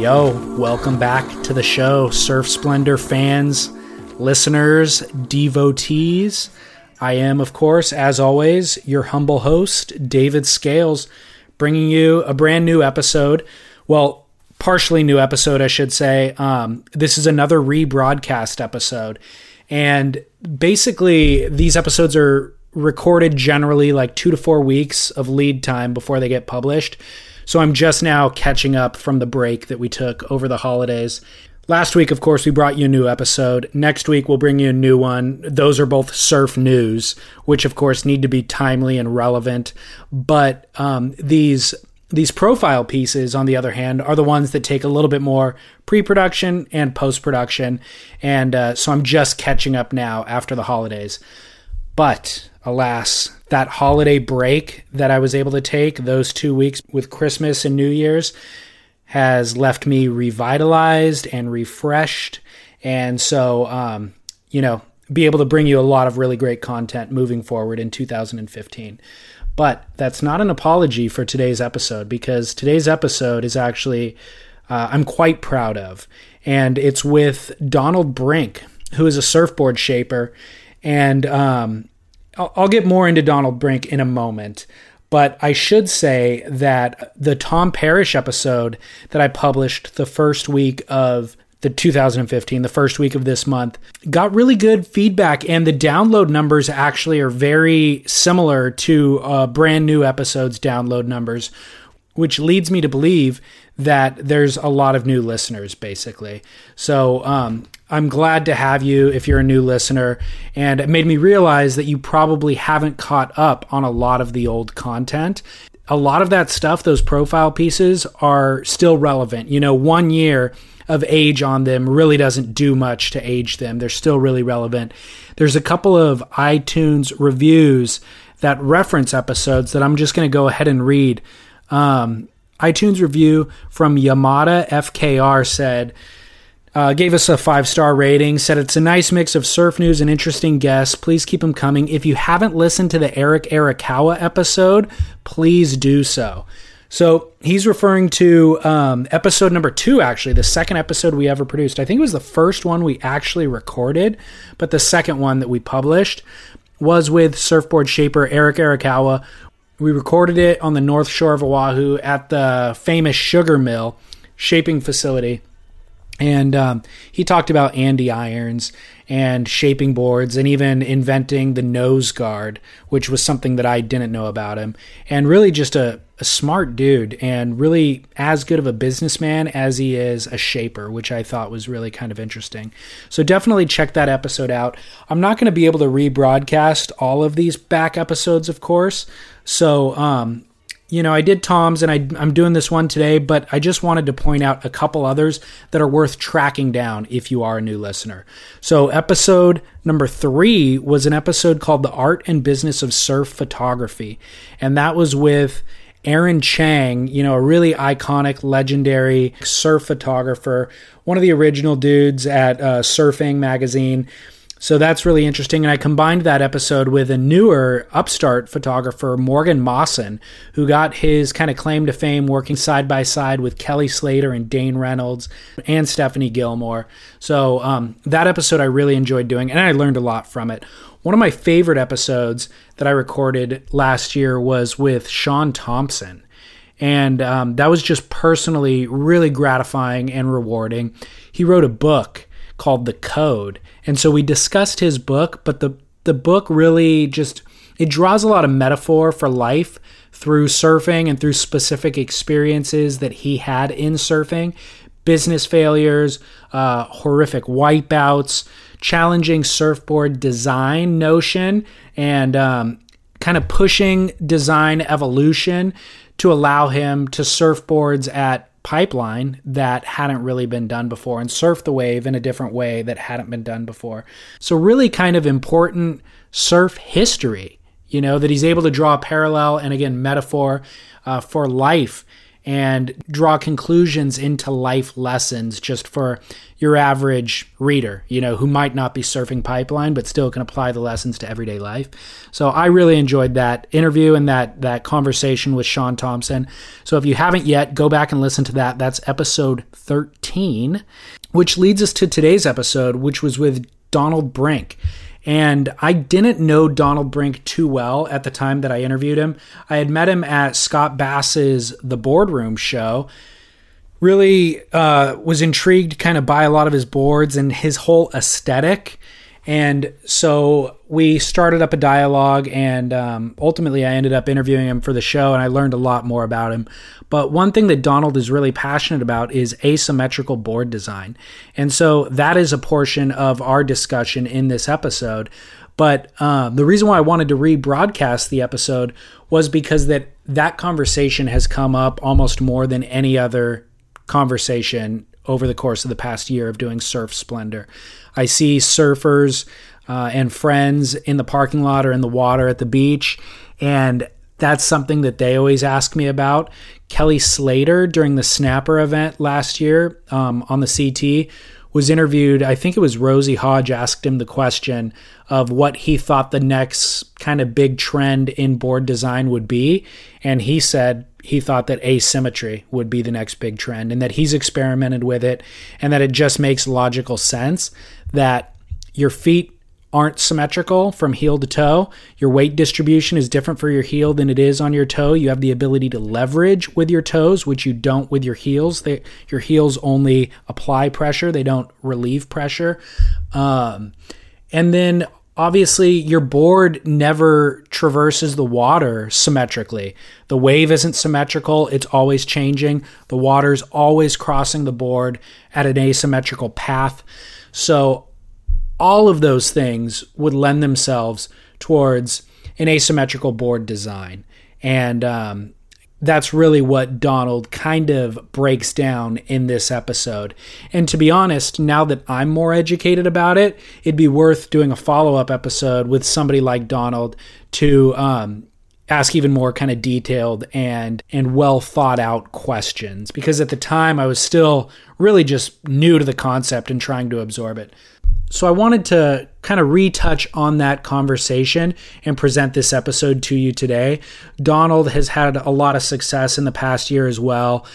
Yo, welcome back to the show, Surf Splendor fans, listeners, devotees. I am, of course, as always, your humble host, David Scales, bringing you a brand new episode. Well, partially new episode, I should say. Um, this is another rebroadcast episode. And basically, these episodes are recorded generally like two to four weeks of lead time before they get published. So I'm just now catching up from the break that we took over the holidays. Last week, of course, we brought you a new episode. Next week, we'll bring you a new one. Those are both surf news, which, of course, need to be timely and relevant. But um, these these profile pieces, on the other hand, are the ones that take a little bit more pre production and post production. And uh, so I'm just catching up now after the holidays. But alas, that holiday break that I was able to take, those two weeks with Christmas and New Year's, has left me revitalized and refreshed. And so, um, you know, be able to bring you a lot of really great content moving forward in 2015. But that's not an apology for today's episode because today's episode is actually, uh, I'm quite proud of. And it's with Donald Brink, who is a surfboard shaper. And um, I'll, get more into Donald Brink in a moment. But I should say that the Tom Parrish episode that I published the first week of the 2015, the first week of this month, got really good feedback, and the download numbers actually are very similar to uh, brand new episodes' download numbers, which leads me to believe that there's a lot of new listeners, basically. So um, I'm glad to have you if you're a new listener. And it made me realize that you probably haven't caught up on a lot of the old content. A lot of that stuff, those profile pieces, are still relevant. You know, one year of age on them really doesn't do much to age them. They're still really relevant. There's a couple of iTunes reviews that reference episodes that I'm just going to go ahead and read. Um, iTunes review from Yamada FKR said, uh, gave us a five star rating, said it's a nice mix of surf news and interesting guests. Please keep them coming. If you haven't listened to the Eric Arakawa episode, please do so. So he's referring to um, episode number two, actually, the second episode we ever produced. I think it was the first one we actually recorded, but the second one that we published was with surfboard shaper Eric Arakawa. We recorded it on the north shore of Oahu at the famous sugar mill shaping facility and um, he talked about Andy irons and shaping boards and even inventing the nose guard, which was something that I didn't know about him. And really just a, a smart dude and really as good of a businessman as he is a shaper, which I thought was really kind of interesting. So definitely check that episode out. I'm not going to be able to rebroadcast all of these back episodes, of course. So um, you know, I did Tom's and I, am doing this one today, but I just wanted to point out a couple others that are worth tracking down if you are a new listener. So, episode number three was an episode called The Art and Business of Surf Photography. And that was with Aaron Chang, you know, a really iconic, legendary surf photographer, one of the original dudes at uh, Surfing Magazine. So that's really interesting. And I combined that episode with a newer upstart photographer, Morgan Maassen, who got his kind of claim to fame working side by side with Kelly Slater and Dane Reynolds and Stephanie Gilmore. So um, that episode I really enjoyed doing, and I learned a lot from it. One of my favorite episodes that I recorded last year was with Shaun Tomson. And um, that was just personally really gratifying and rewarding. He wrote a book called The Code. And so we discussed his book, but the the book really just it draws a lot of metaphor for life through surfing and through specific experiences that he had in surfing, business failures, uh, horrific wipeouts, challenging surfboard design notion, and um, kind of pushing design evolution to allow him to surfboards at pipeline that hadn't really been done before and surf the wave in a different way that hadn't been done before. So, really kind of important surf history, you know, that he's able to draw a parallel and again, metaphor uh, for life and draw conclusions into life lessons just for your average reader, you know, who might not be surfing pipeline but still can apply the lessons to everyday life. So I really enjoyed that interview and that that conversation with Shaun Tomson. So if you haven't yet, go back and listen to that. That's episode 13, which leads us to today's episode, which was with Donald Brink. And I didn't know Donald Brink too well at the time that I interviewed him. I had met him at Scott Bass's The Boardroom show. Really uh, was intrigued kind of by a lot of his boards and his whole aesthetic. And so we started up a dialogue, and um, ultimately I ended up interviewing him for the show, and I learned a lot more about him. But one thing that Donald is really passionate about is asymmetrical board design. And so that is a portion of our discussion in this episode. But uh, the reason why I wanted to rebroadcast the episode was because that that conversation has come up almost more than any other conversation over the course of the past year of doing Surf Splendor. I see surfers uh, and friends in the parking lot or in the water at the beach, and that's something that they always ask me about. Kelly Slater during the Snapper event last year um, on the CT was interviewed. I think it was Rosie Hodge asked him the question of what he thought the next kind of big trend in board design would be. And he said he thought that asymmetry would be the next big trend and that he's experimented with it and that it just makes logical sense that your feet aren't symmetrical from heel to toe. Your weight distribution is different for your heel than it is on your toe. You have the ability to leverage with your toes, which you don't with your heels. They, your heels only apply pressure, they don't relieve pressure. Um, and then obviously your board never traverses the water symmetrically. The wave isn't symmetrical, it's always changing. The water's always crossing the board at an asymmetrical path. So all of those things would lend themselves towards an asymmetrical board design. And um, that's really what Donald kind of breaks down in this episode. And to be honest, now that I'm more educated about it, it'd be worth doing a follow up episode with somebody like Donald to um, ask even more kind of detailed and and well thought out questions because at the time I was still really just new to the concept and trying to absorb it. So I wanted to kind of retouch on that conversation and present this episode to you today. Donald has had a lot of success in the past year as well.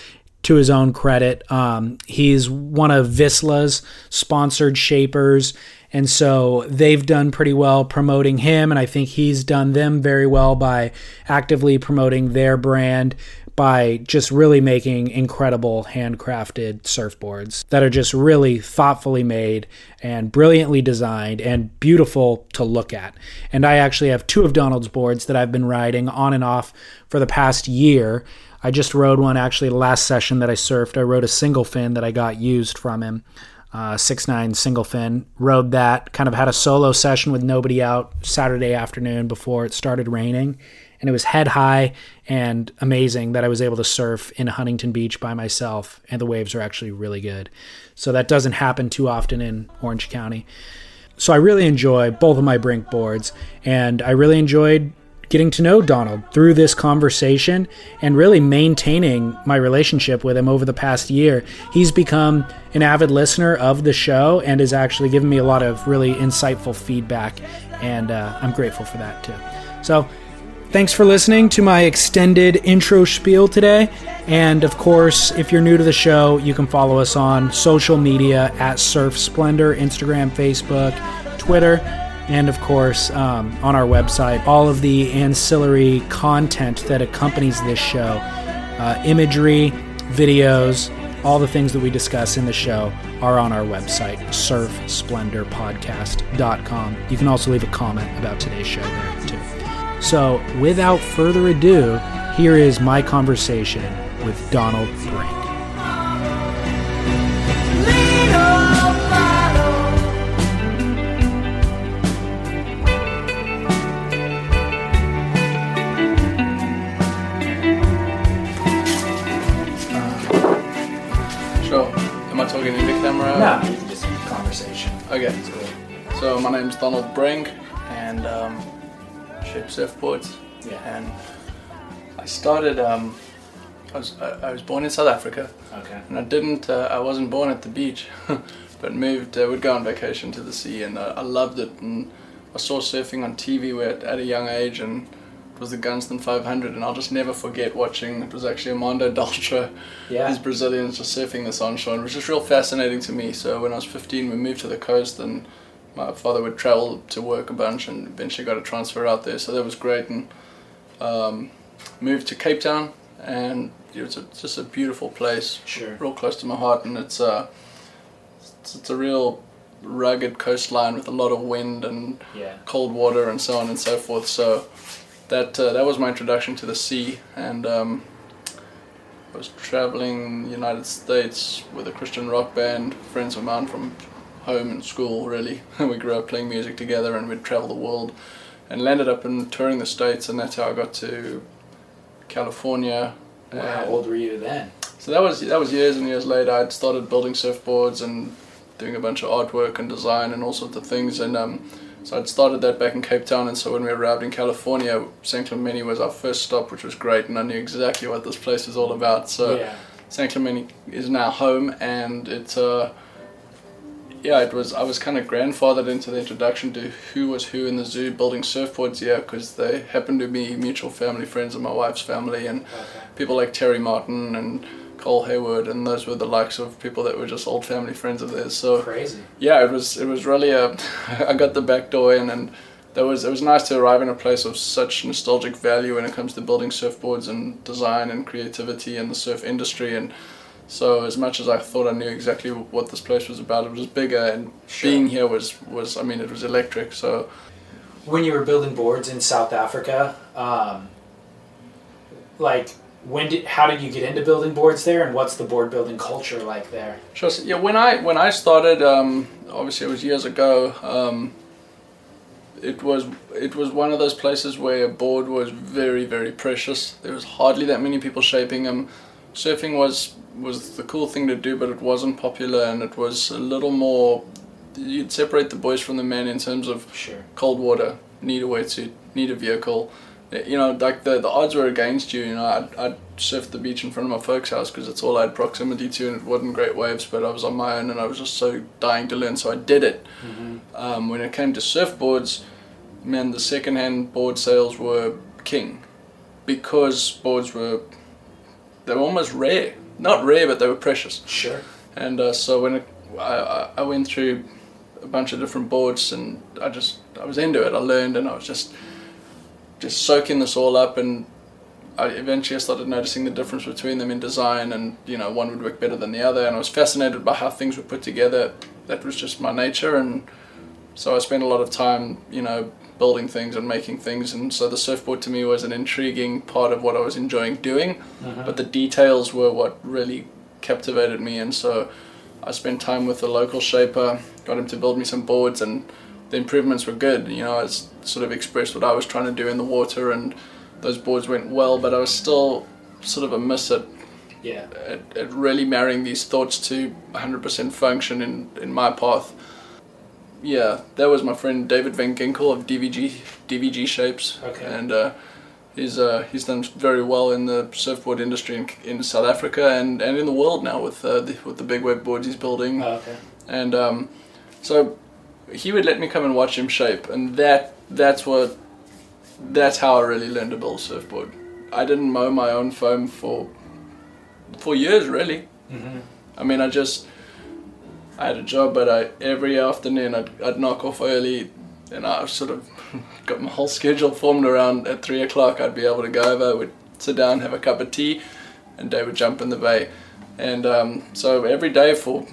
To his own credit, um, he's one of Vissla's sponsored shapers, and so they've done pretty well promoting him, and I think he's done them very well by actively promoting their brand by just really making incredible handcrafted surfboards that are just really thoughtfully made and brilliantly designed and beautiful to look at. And I actually have two of Donald's boards that I've been riding on and off for the past year. I just rode one actually last session that I surfed. I rode a single fin that I got used from him. Uh, six nine single fin rode that kind of had a solo session with nobody out saturday afternoon before it started raining and it was head high and amazing that I was able to surf in Huntington Beach by myself, and the waves are actually really good. So that doesn't happen too often in Orange County. So I really enjoy both of my brink boards, and I really enjoyed getting to know Donald through this conversation and really maintaining my relationship with him over the past year. He's become an avid listener of the show and has actually given me a lot of really insightful feedback, and uh, I'm grateful for that too. So Thanks for listening to my extended intro spiel today. And of course, if you're new to the show, you can follow us on social media at Surf Splendor, Instagram, Facebook, Twitter, and of course um, on our website. All of the ancillary content that accompanies this show uh, imagery, videos, all the things that we discuss in the show are on our website, surfsplendorpodcast.com. You can also leave a comment about today's show there, too. So, without further ado, here is my conversation with Donald Brink. No, just conversation. Okay. So my name's Donald Brink, and um, shape surfboards. Yeah. And I started. Um, I was I, I was born in South Africa, Okay. and I didn't. Uh, I wasn't born at the beach, but moved. Uh, would go on vacation to the sea, and uh, I loved it. And I saw surfing on TV where at a young age, and it was the Gunston 500, and I'll just never forget watching. It was actually Armando Dutra. Yeah. These Brazilians just surfing this onshore, which is real fascinating to me. So when I was 15, we moved to the coast, and my father would travel to work a bunch, and eventually got a transfer out there. So that was great, and um, moved to Cape Town, and it was a, just a beautiful place, Sure. real close to my heart, and it's uh, it's, it's a real rugged coastline with a lot of wind and Yeah. cold water and so on and so forth. So that uh, that was my introduction to the sea, and um, I was traveling the United States with a Christian rock band, friends of mine from home and school. Really, we grew up playing music together, and we'd travel the world, and landed up in touring the states, and that's how I got to California. Well, how old were you then? so that was that was years and years later. I'd started building surfboards and doing a bunch of artwork and design and all sorts of things. And um, so I'd started that back in Cape Town. And so when we arrived in California, San Clemente was our first stop, which was great. And I knew exactly what this place was all about. So yeah. San Clemente is now home, and it's uh, yeah, it was. I was kind of grandfathered into the introduction to who was who in the zoo building surfboards here because they happened to be mutual family friends of my wife's family, and Okay. people like Terry Martin and Cole Hayward, and those were the likes of people that were just old family friends of theirs. So Crazy. yeah, it was it was really a. I got the back door in, and that was it was nice to arrive in a place of such nostalgic value when it comes to building surfboards and design and creativity and the surf industry. And so, as much as I thought I knew exactly what this place was about, it was bigger, and Sure. being here was was I mean it was electric. So When you were building boards in South Africa, um, like when did how did you get into building boards there, and what's the board building culture like there? Sure. So, yeah, when I when I started, um, obviously it was years ago. Um, it was it was one of those places where a board was very very precious. There was hardly that many people shaping them. Surfing was was the cool thing to do, but it wasn't popular, and it was a little more. You'd separate the boys from the men in terms of Sure. cold water, need a wetsuit, need a vehicle. You know, like the, the odds were against you. You know, I'd, I'd surf the beach in front of my folks' house because it's all I had proximity to and it wasn't great waves, but I was on my own and I was just so dying to learn, so I did it. Um, when it came to surfboards, man, the second-hand board sales were king because boards were, they were almost rare. Not rare, but they were precious. Sure. And uh, so when it, I, I- I went through a bunch of different boards and I just I was into it. I learned and I was just just soaking this all up and I eventually I started noticing the difference between them in design and you know one would work better than the other and I was fascinated by how things were put together. That was just my nature and so I spent a lot of time you know building things and making things and so the surfboard to me was an intriguing part of what I was enjoying doing uh-huh. but the details were what really captivated me and so I spent time with a local shaper, got him to build me some boards, and the improvements were good. You know, I s- sort of expressed what I was trying to do in the water, and those boards went well, but I was still sort of a miss at, Yeah. at, at really marrying these thoughts to 100% function in, in my path. Yeah, that was my friend David Van Ginkel of DVG DVG Shapes, Okay. and uh, he's uh, he's done very well in the surfboard industry in, in South Africa and, and in the world now with uh, the, with the big web boards he's building. Oh, okay. And um, so he would let me come and watch him shape, and that that's what that's how I really learned to build a surfboard. I didn't mow my own foam for for years, really. Mhm. I mean, I just I had a job, but I every afternoon I'd, I'd knock off early, and I sort of got my whole schedule formed around at three o'clock. I'd be able to go over, would sit down, have a cup of tea, and Dave would jump in the bay, and um, so every day for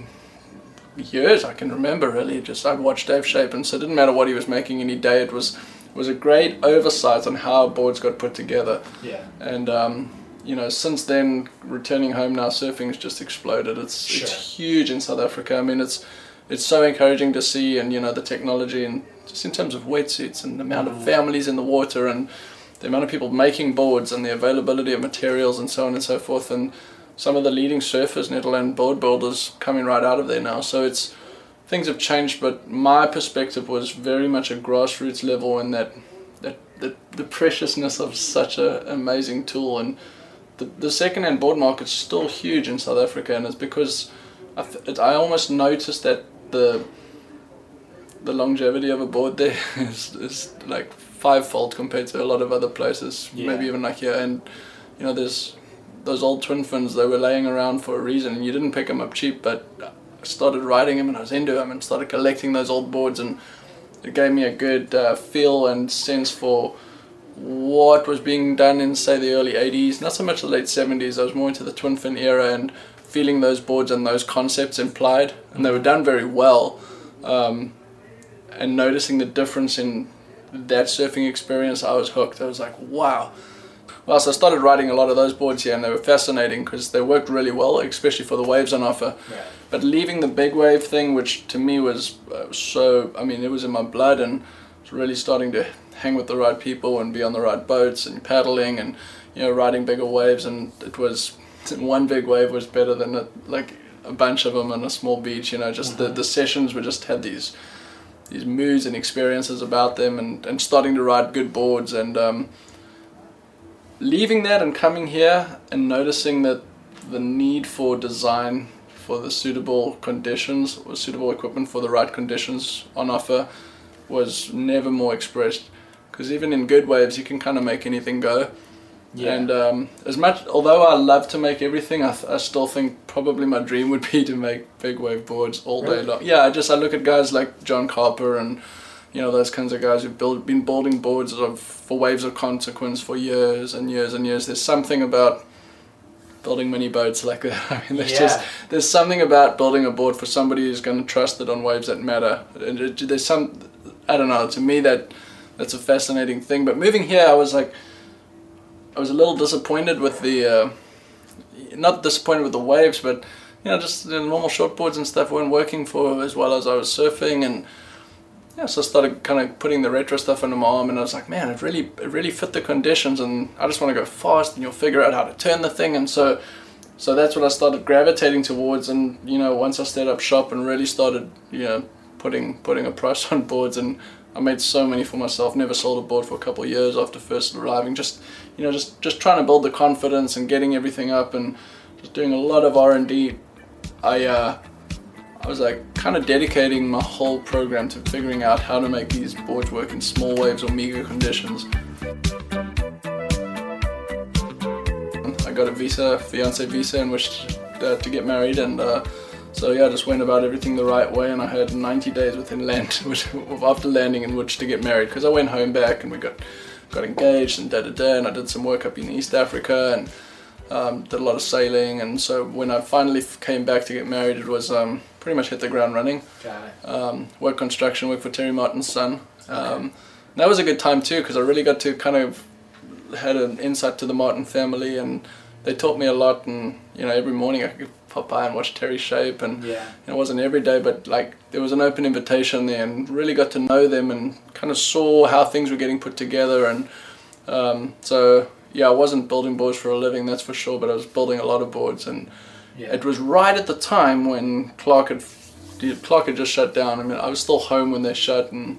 years I can remember really. Just I'd watch Dave shape and so it didn't matter what he was making any day. It was was a great oversight on how boards got put together. Yeah. and um, you know since then returning home now surfing has just exploded. It's Sure. it's huge in South Africa. I mean it's it's so encouraging to see and you know the technology and just in terms of wetsuits and the amount of families in the water and the amount of people making boards and the availability of materials and so on and so forth. And some of the leading surfers, Netherland board builders, coming right out of there now. So it's things have changed, but my perspective was very much a grassroots level, and that that the, the preciousness of such an amazing tool and the, the second-hand board market's still huge in South Africa, and it's because I, it, I almost noticed that the the longevity of a board there is, is like fivefold compared to a lot of other places, Yeah. maybe even like here. And you know, there's those old twin fins. They were laying around for a reason, and you didn't pick them up cheap. But I started riding them, and I was into them, and started collecting those old boards, and it gave me a good uh, feel and sense for what was being done in say the early 80s not so much the late 70s i was more into the twin fin era and feeling those boards and those concepts implied and they were done very well um, and noticing the difference in that surfing experience i was hooked i was like wow well so i started riding a lot of those boards here and they were fascinating because they worked really well especially for the waves on offer Right. but leaving the big wave thing which to me was uh, so i mean it was in my blood and was really starting to hang with the right people and be on the right boats and paddling and you know riding bigger waves and it was one big wave was better than a, like a bunch of them on a small beach you know just the, the sessions were just had these these moods and experiences about them and, and starting to ride good boards and um, leaving that and coming here and noticing that the need for design for the suitable conditions or suitable equipment for the right conditions on offer was never more expressed. Because even in good waves you can kind of make anything go. Yeah. and um, as much although I love to make everything I, th- I still think probably my dream would be to make big wave boards all day long. Yeah I just I look at guys like John Carper and you know those kinds of guys who've build, been building boards of for waves of consequence for years and years and years. There's something about building mini boats like that I mean there's Yeah. just there's something about building a board for somebody who's going to trust it on waves that matter. And there's some I don't know to me that that's a fascinating thing. But moving here I was like I was a little disappointed with the uh, not disappointed with the waves but you know just the normal shortboards and stuff weren't working for as well as I was surfing. And yeah, so I started kind of putting the retro stuff under my arm, and I was like, man, it really, it really fit the conditions, and I just want to go fast, and you'll figure out how to turn the thing, and so, so that's what I started gravitating towards, and you know, once I set up shop and really started, you know, putting putting a price on boards, and I made so many for myself. Never sold a board for a couple of years after first arriving. Just, you know, just just trying to build the confidence and getting everything up, and just doing a lot of R and D. I. Uh, I was like kind of dedicating my whole program to figuring out how to make these boards work in small waves or meager conditions. I got a visa, fiance visa, in which uh, to get married, and uh, so yeah, I just went about everything the right way, and I had 90 days within land, which, after landing, in which to get married, because I went home back and we got got engaged and da da da, and I did some work up in East Africa and um, did a lot of sailing, and so when I finally f- came back to get married, it was um, pretty much hit the ground running. Got it. Um, work construction, work for Terry Martin's son. Um, that was a good time too because I really got to kind of had an insight to the Martin family, and they taught me a lot. And you know, every morning I could pop by and watch Terry shape, and Yeah. it wasn't every day, but like there was an open invitation there, and really got to know them and kind of saw how things were getting put together, and um, so yeah, I wasn't building boards for a living, that's for sure, but I was building a lot of boards, and Yeah. it was right at the time when Clark had Clark had just shut down. I mean, I was still home when they shut, and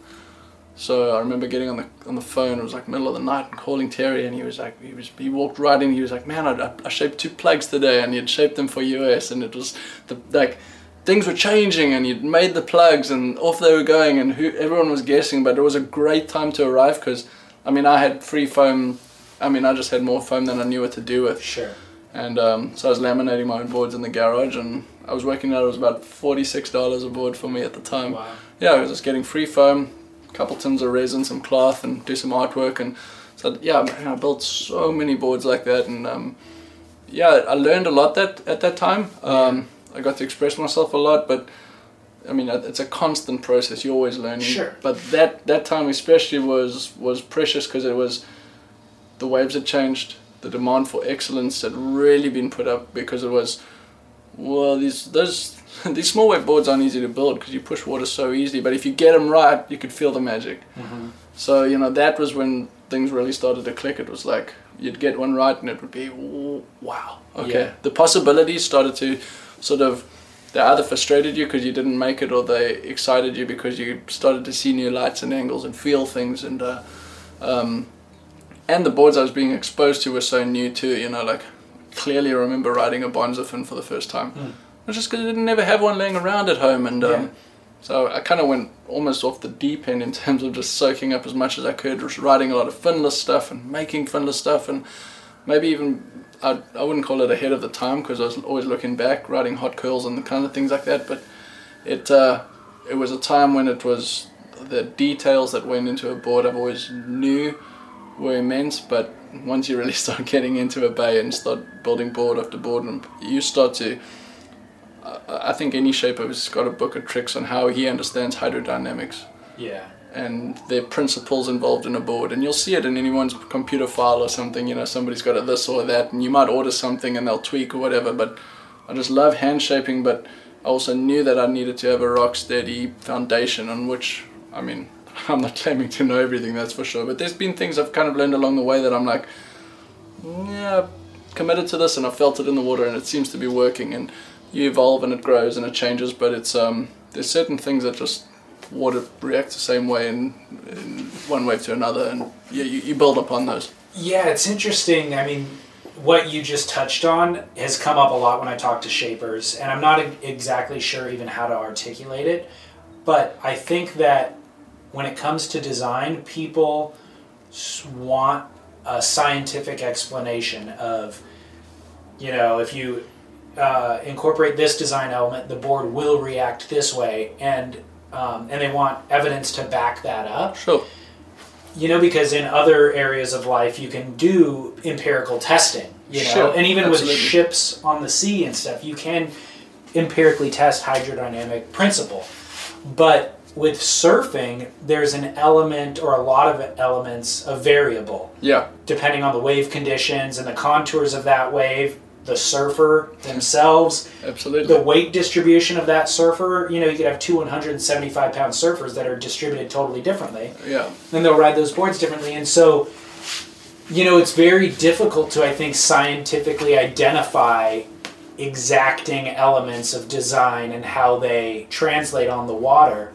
so I remember getting on the on the phone. It was like middle of the night and calling Terry, and he was like, he was he walked right in. He was like, man, I, I shaped two plugs today, and he'd shaped them for US, and it was the like things were changing, and he'd made the plugs, and off they were going, and who everyone was guessing, but it was a great time to arrive because, I mean, I had free foam. I mean, I just had more foam than I knew what to do with. Sure. And um, so I was laminating my own boards in the garage, and I was working out it was about forty six dollars a board for me at the time. Wow. Yeah, I was just getting free foam, a couple tins of resin, some cloth, and do some artwork, and so yeah, man, I built so many boards like that, and um, yeah, I learned a lot that at that time. Um, I got to express myself a lot, but I mean, it's a constant process. You're always learning. Sure. But that that time especially was was precious because it was the waves had changed. The demand for excellence had really been put up because it was well these those these small wave boards aren't easy to build because you push water so easily. But if you get them right, you could feel the magic. Mm-hmm. So you know that was when things really started to click. It was like you'd get one right and it would be wow. Okay, Yeah. the possibilities started to sort of they either frustrated you because you didn't make it, or they excited you because you started to see new lights and angles and feel things and. Uh, um, and the boards I was being exposed to were so new too. You know, like clearly I remember riding a Bonzer fin for the first time. It was just because I didn't never have one laying around at home, and um, Yeah. so I kind of went almost off the deep end in terms of just soaking up as much as I could, just riding a lot of finless stuff and making finless stuff, and maybe even I, I wouldn't call it ahead of the time because I was always looking back, riding hot curls and the kind of things like that. But it uh, it was a time when it was the details that went into a board I've always knew were immense, but once you really start getting into a bay and start building board after board, and you start to, I think any shaper has got a book of tricks on how he understands hydrodynamics Yeah. and the principles involved in a board. And you'll see it in anyone's computer file or something, you know, somebody's got a this or that, and you might order something and they'll tweak or whatever. But I just love hand shaping, but I also knew that I needed to have a rock steady foundation on which, I mean, I'm not claiming to know everything, that's for sure. But there's been things I've kind of learned along the way that I'm like, yeah, committed to this and I felt it in the water and it seems to be working. And you evolve and it grows and it changes, but it's um, there's certain things that just water reacts the same way in, in one wave to another, and yeah, you, you build upon those. Yeah, it's interesting. I mean, what you just touched on has come up a lot when I talk to shapers, and I'm not exactly sure even how to articulate it. But I think that when it comes to design, people want a scientific explanation of, you know, if you uh, incorporate this design element, the board will react this way, and um, and they want evidence to back that up Sure. you know because in other areas of life you can do empirical testing you know Sure, and even absolutely. with ships on the sea and stuff you can empirically test hydrodynamic principle but with surfing there's an element or a lot of elements of variable Yeah. depending on the wave conditions and the contours of that wave the surfer themselves Absolutely. the weight distribution of that surfer you know you could have two 175 pound surfers that are distributed totally differently yeah. and they'll ride those boards differently. And so, you know, it's very difficult to, I think, scientifically identify exacting elements of design and how they translate on the water.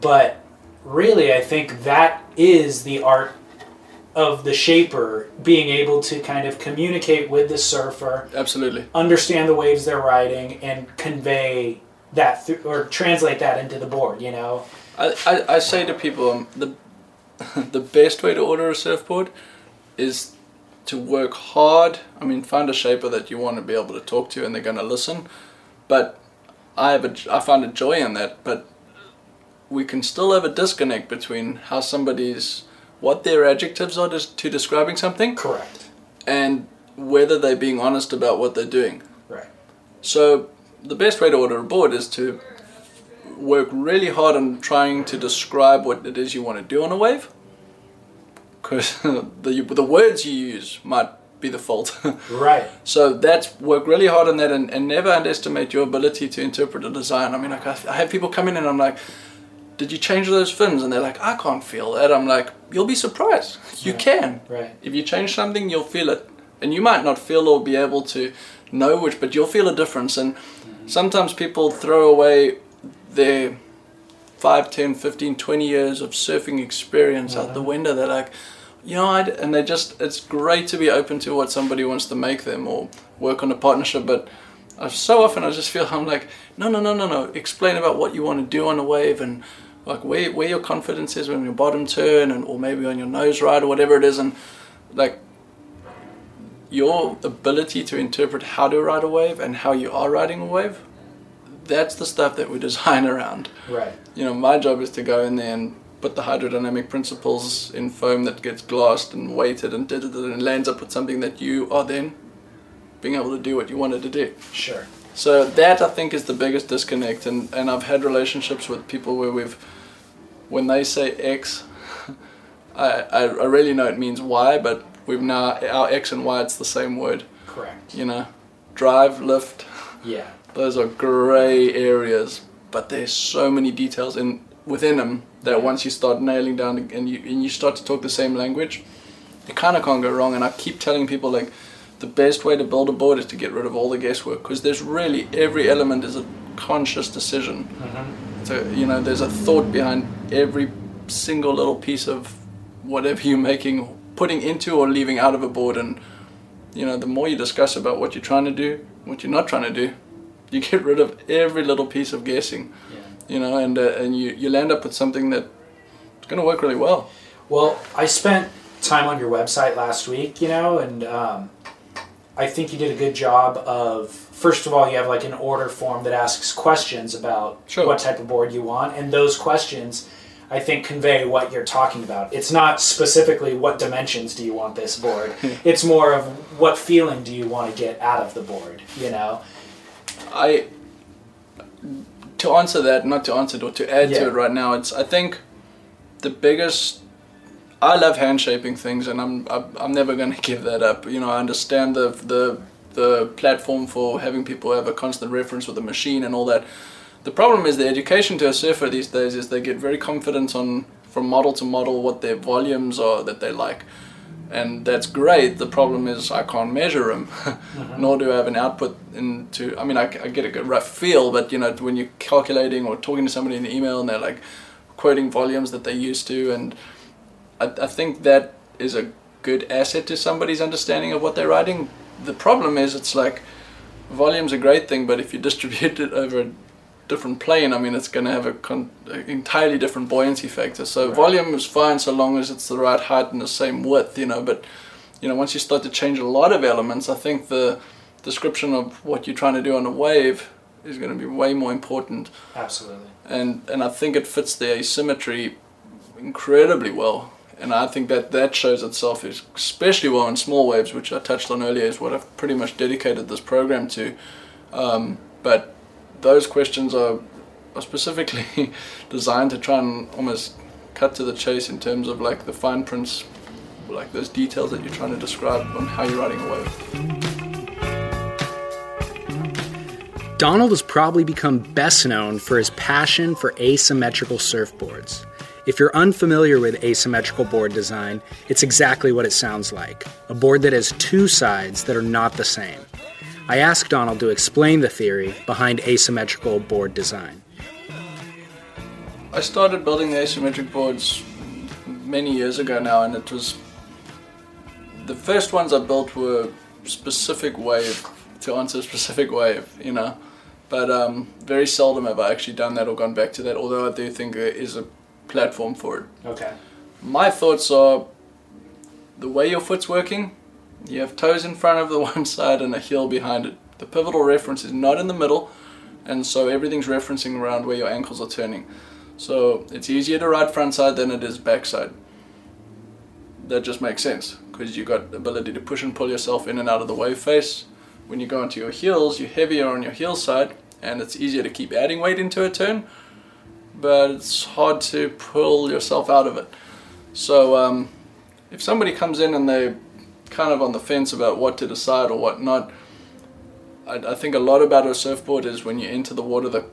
But really, I think that is the art of the shaper being able to kind of communicate with the surfer, Absolutely. understand the waves they're riding, and convey that th- or translate that into the board, you know? I, I, I say to people um, the the best way to order a surfboard is to work hard. I mean, find a shaper that you want to be able to talk to and they're going to listen. But I have a, I find a joy in that. But we can still have a disconnect between how somebody's what their adjectives are to, to describing something Correct. and whether they're being honest about what they're doing. Right. So the best way to order a board is to work really hard on trying to describe what it is you want to do on a wave. Because the the words you use might be the fault. Right. so that's work really hard on that and, and never underestimate your ability to interpret a design. I mean, like I, I have people come in and I'm like, "Did you change those fins?" And they're like, "I can't feel that." I'm like, "You'll be surprised. You can. Right. If you change something, you'll feel it. And you might not feel or be able to know which, but you'll feel a difference. And mm-hmm. sometimes people throw away their 5, 10, 15, 20 years of surfing experience out the uh-huh. window. They're like, you know, I'd, and they just, it's great to be open to what somebody wants to make them or work on a partnership. But I, so often I just feel I'm like, no, no, no, no, no. Explain about what you want to do on a wave and like where, where your confidence is when your bottom turn and or maybe on your nose ride or whatever it is. And like your ability to interpret how to ride a wave and how you are riding a wave, that's the stuff that we design around. Right. You know, my job is to go in there and put the hydrodynamic principles in foam that gets glassed and weighted and did it and lands up with something that you are then being able to do what you wanted to do. Sure. So that I think is the biggest disconnect, and, and I've had relationships with people where we've, when they say X, I, I really know it means Y, but we've now our X and Y it's the same word. Correct. You know, drive, lift, Yeah. those are grey areas, but there's so many details in within them that once you start nailing down and you and you start to talk the same language, you kind of can't go wrong. And I keep telling people like the best way to build a board is to get rid of all the guesswork because there's really every element is a conscious decision. Mm-hmm. So you know, there's a thought behind every single little piece of whatever you're making, putting into or leaving out of a board. And you know, the more you discuss about what you're trying to do, what you're not trying to do, you get rid of every little piece of guessing. Yeah. You know, and uh, and you you'll end up with something that's going to work really well. Well, I spent time on your website last week, you know, and um, I think you did a good job of. First of all, you have like an order form that asks questions about Sure. what type of board you want, and those questions, I think, convey what you're talking about. It's not specifically what dimensions do you want this board. it's more of what feeling do you want to get out of the board, you know. I to answer that, not to answer it, or to add Yeah. to it right now. It's I think the biggest. I love hand shaping things, and I'm I'm, never going to give that up. You know, I understand the the the platform for having people have a constant reference with the machine and all that. The problem is the education to a surfer these days is they get very confident on from model to model what their volumes are that they like and that's great. The problem is I can't measure them, mm-hmm. nor do I have an output into. I mean, I, I get a good rough feel, but you know, when you're calculating or talking to somebody in the email and they're like quoting volumes that they used to, and I, I think that is a good asset to somebody's understanding of what they're writing. The problem is it's like volume's a great thing, but if you distribute it over a different plane, I mean, it's going to have a con- an entirely different buoyancy factor. So Right. volume is fine so long as it's the right height and the same width, you know. But you know, once you start to change a lot of elements, I think the description of what you're trying to do on a wave is going to be way more important. Absolutely. And and I think it fits the asymmetry incredibly well. And I think that that shows itself especially well in small waves, which I touched on earlier, is what I've pretty much dedicated this program to. Um, but those questions are, are specifically designed to try and almost cut to the chase in terms of like the fine prints, like those details that you're trying to describe on how you're riding a wave. Donald has probably become best known for his passion for asymmetrical surfboards. If you're unfamiliar with asymmetrical board design, it's exactly what it sounds like a board that has two sides that are not the same. I asked Donald to explain the theory behind asymmetrical board design. I started building the asymmetric boards many years ago now, and it was the first ones I built were specific wave to answer a specific wave, you know. But um, very seldom have I actually done that or gone back to that. Although I do think there is a platform for it. Okay. My thoughts are the way your foot's working, you have toes in front of the one side and a heel behind it. The pivotal reference is not in the middle, and so everything's referencing around where your ankles are turning. So it's easier to ride front side than it is back side. That just makes sense because you've got the ability to push and pull yourself in and out of the wave face. When you go into your heels, you're heavier on your heel side, and it's easier to keep adding weight into a turn, but it's hard to pull yourself out of it. So um, if somebody comes in and they're kind of on the fence about what to decide or what not, I, I think a lot about a surfboard is when you enter the water, the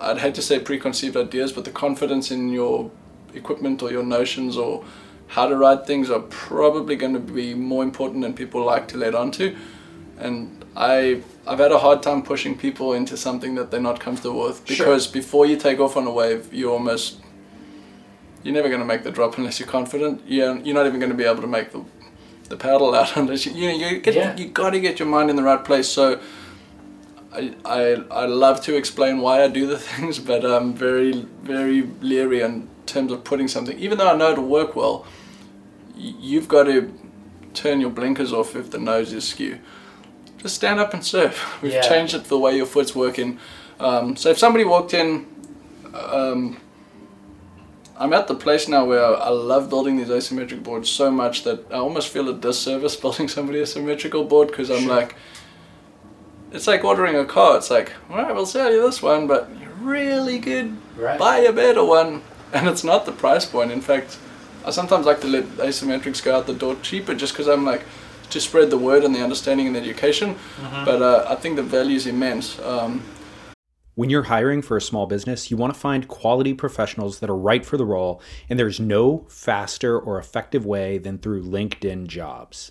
I'd hate to say preconceived ideas, but the confidence in your equipment or your notions or how to ride things are probably going to be more important than people like to let on to. And I I've had a hard time pushing people into something that they're not comfortable with Sure. because before you take off on a wave, you almost you're never going to make the drop unless you're confident. You're, you're not even going to be able to make the the paddle out unless you you know you get Yeah. you got to get your mind in the right place. So I, I I love to explain why I do the things, but I'm very very leery in terms of putting something. Even though I know it'll work well, you've got to turn your blinkers off if the nose is skew. Just stand up and surf. We've Yeah. changed it the way your foot's working. Um, so if somebody walked in, um, I'm at the place now where I love building these asymmetric boards so much that I almost feel a disservice building somebody a symmetrical board because I'm Sure. like, it's like ordering a car. It's like, all right, we'll sell you this one, but you're really good. Right. Buy a better one, and it's not the price point. In fact, I sometimes like to let asymmetrics go out the door cheaper just because I'm like to spread the word and the understanding and the education. But uh, I think the value is immense. Um, When you're hiring for a small business, you want to find quality professionals that are right for the role, and there's no faster or effective way than through LinkedIn jobs.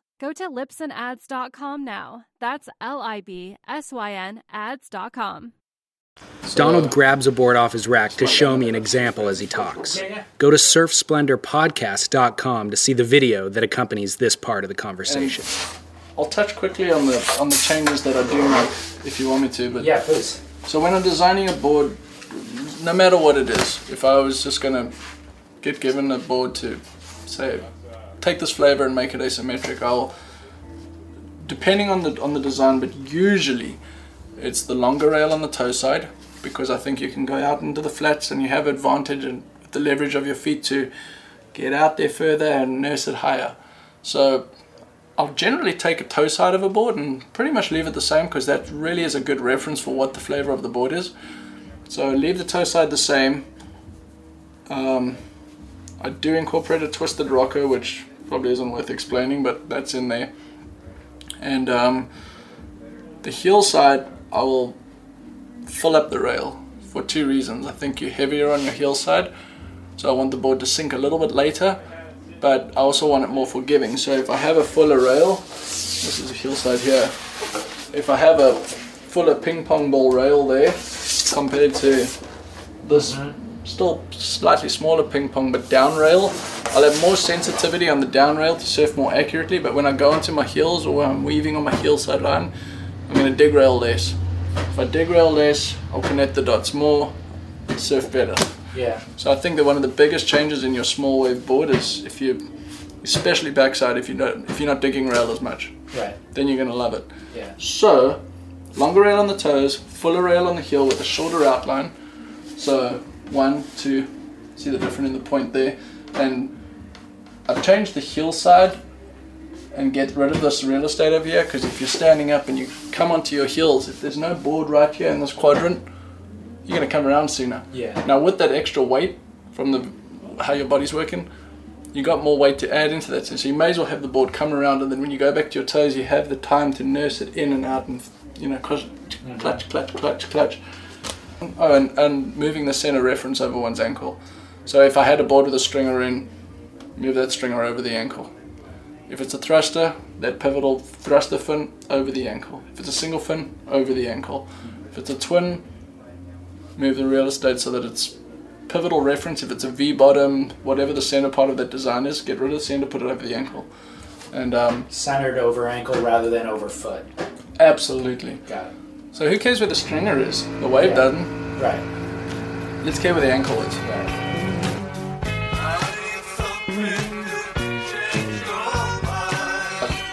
Go to libsynads.com now. That's L I B S Y N ads.com. Donald grabs a board off his rack to show me an example as he talks. Go to surfsplendorpodcast.com to see the video that accompanies this part of the conversation. I'll touch quickly on the on the changes that I do make if you want me to. But Yeah, please. So when I'm designing a board, no matter what it is, if I was just gonna get given a board to say take this flavor and make it asymmetric, I'll depending on the on the design, but usually it's the longer rail on the toe side because I think you can go out into the flats and you have advantage and the leverage of your feet to get out there further and nurse it higher. So I'll generally take a toe side of a board and pretty much leave it the same because that really is a good reference for what the flavor of the board is. So leave the toe side the same. Um, I do incorporate a twisted rocker, which probably isn't worth explaining, but that's in there. And um, the heel side, I will fill up the rail for two reasons. I think you're heavier on your heel side, so I want the board to sink a little bit later, but I also want it more forgiving. So if I have a fuller rail, this is a heel side here. If I have a fuller ping pong ball rail there compared to this still slightly smaller ping pong but down rail, I'll have more sensitivity on the down rail to surf more accurately. But when I go into my heels or when I'm weaving on my heel side line, I'm going to dig rail less. If I dig rail less, I'll connect the dots more, surf better. Yeah. So I think that one of the biggest changes in your small wave board is if you, especially backside, if you don't, if you're not digging rail as much, Right. then you're gonna love it. Yeah. So, longer rail on the toes, fuller rail on the heel with a shorter outline. So one, two, see the difference in the point there, and I've changed the heel side and get rid of this real estate over here because if you're standing up and you come onto your heels, if there's no board right here in this quadrant, you're gonna come around sooner. Yeah. Now with that extra weight from the how your body's working, you got more weight to add into that. So you may as well have the board come around, and then when you go back to your toes, you have the time to nurse it in and out, and you know, mm-hmm. clutch, clutch, clutch, clutch, clutch. Oh, and, and moving the center reference over one's ankle. So if I had a board with a stringer in, move that stringer over the ankle. If it's a thruster, that pivotal thruster fin over the ankle. If it's a single fin, over the ankle. If it's a twin, move the real estate so that it's pivotal reference. If it's a V bottom, whatever the center part of that design is, get rid of the center, put it over the ankle. And um, Centered over ankle rather than over foot. absolutely. Got it. So who cares where the stringer is? The wave Yeah. doesn't. Right. Let's care where the ankle is. Right.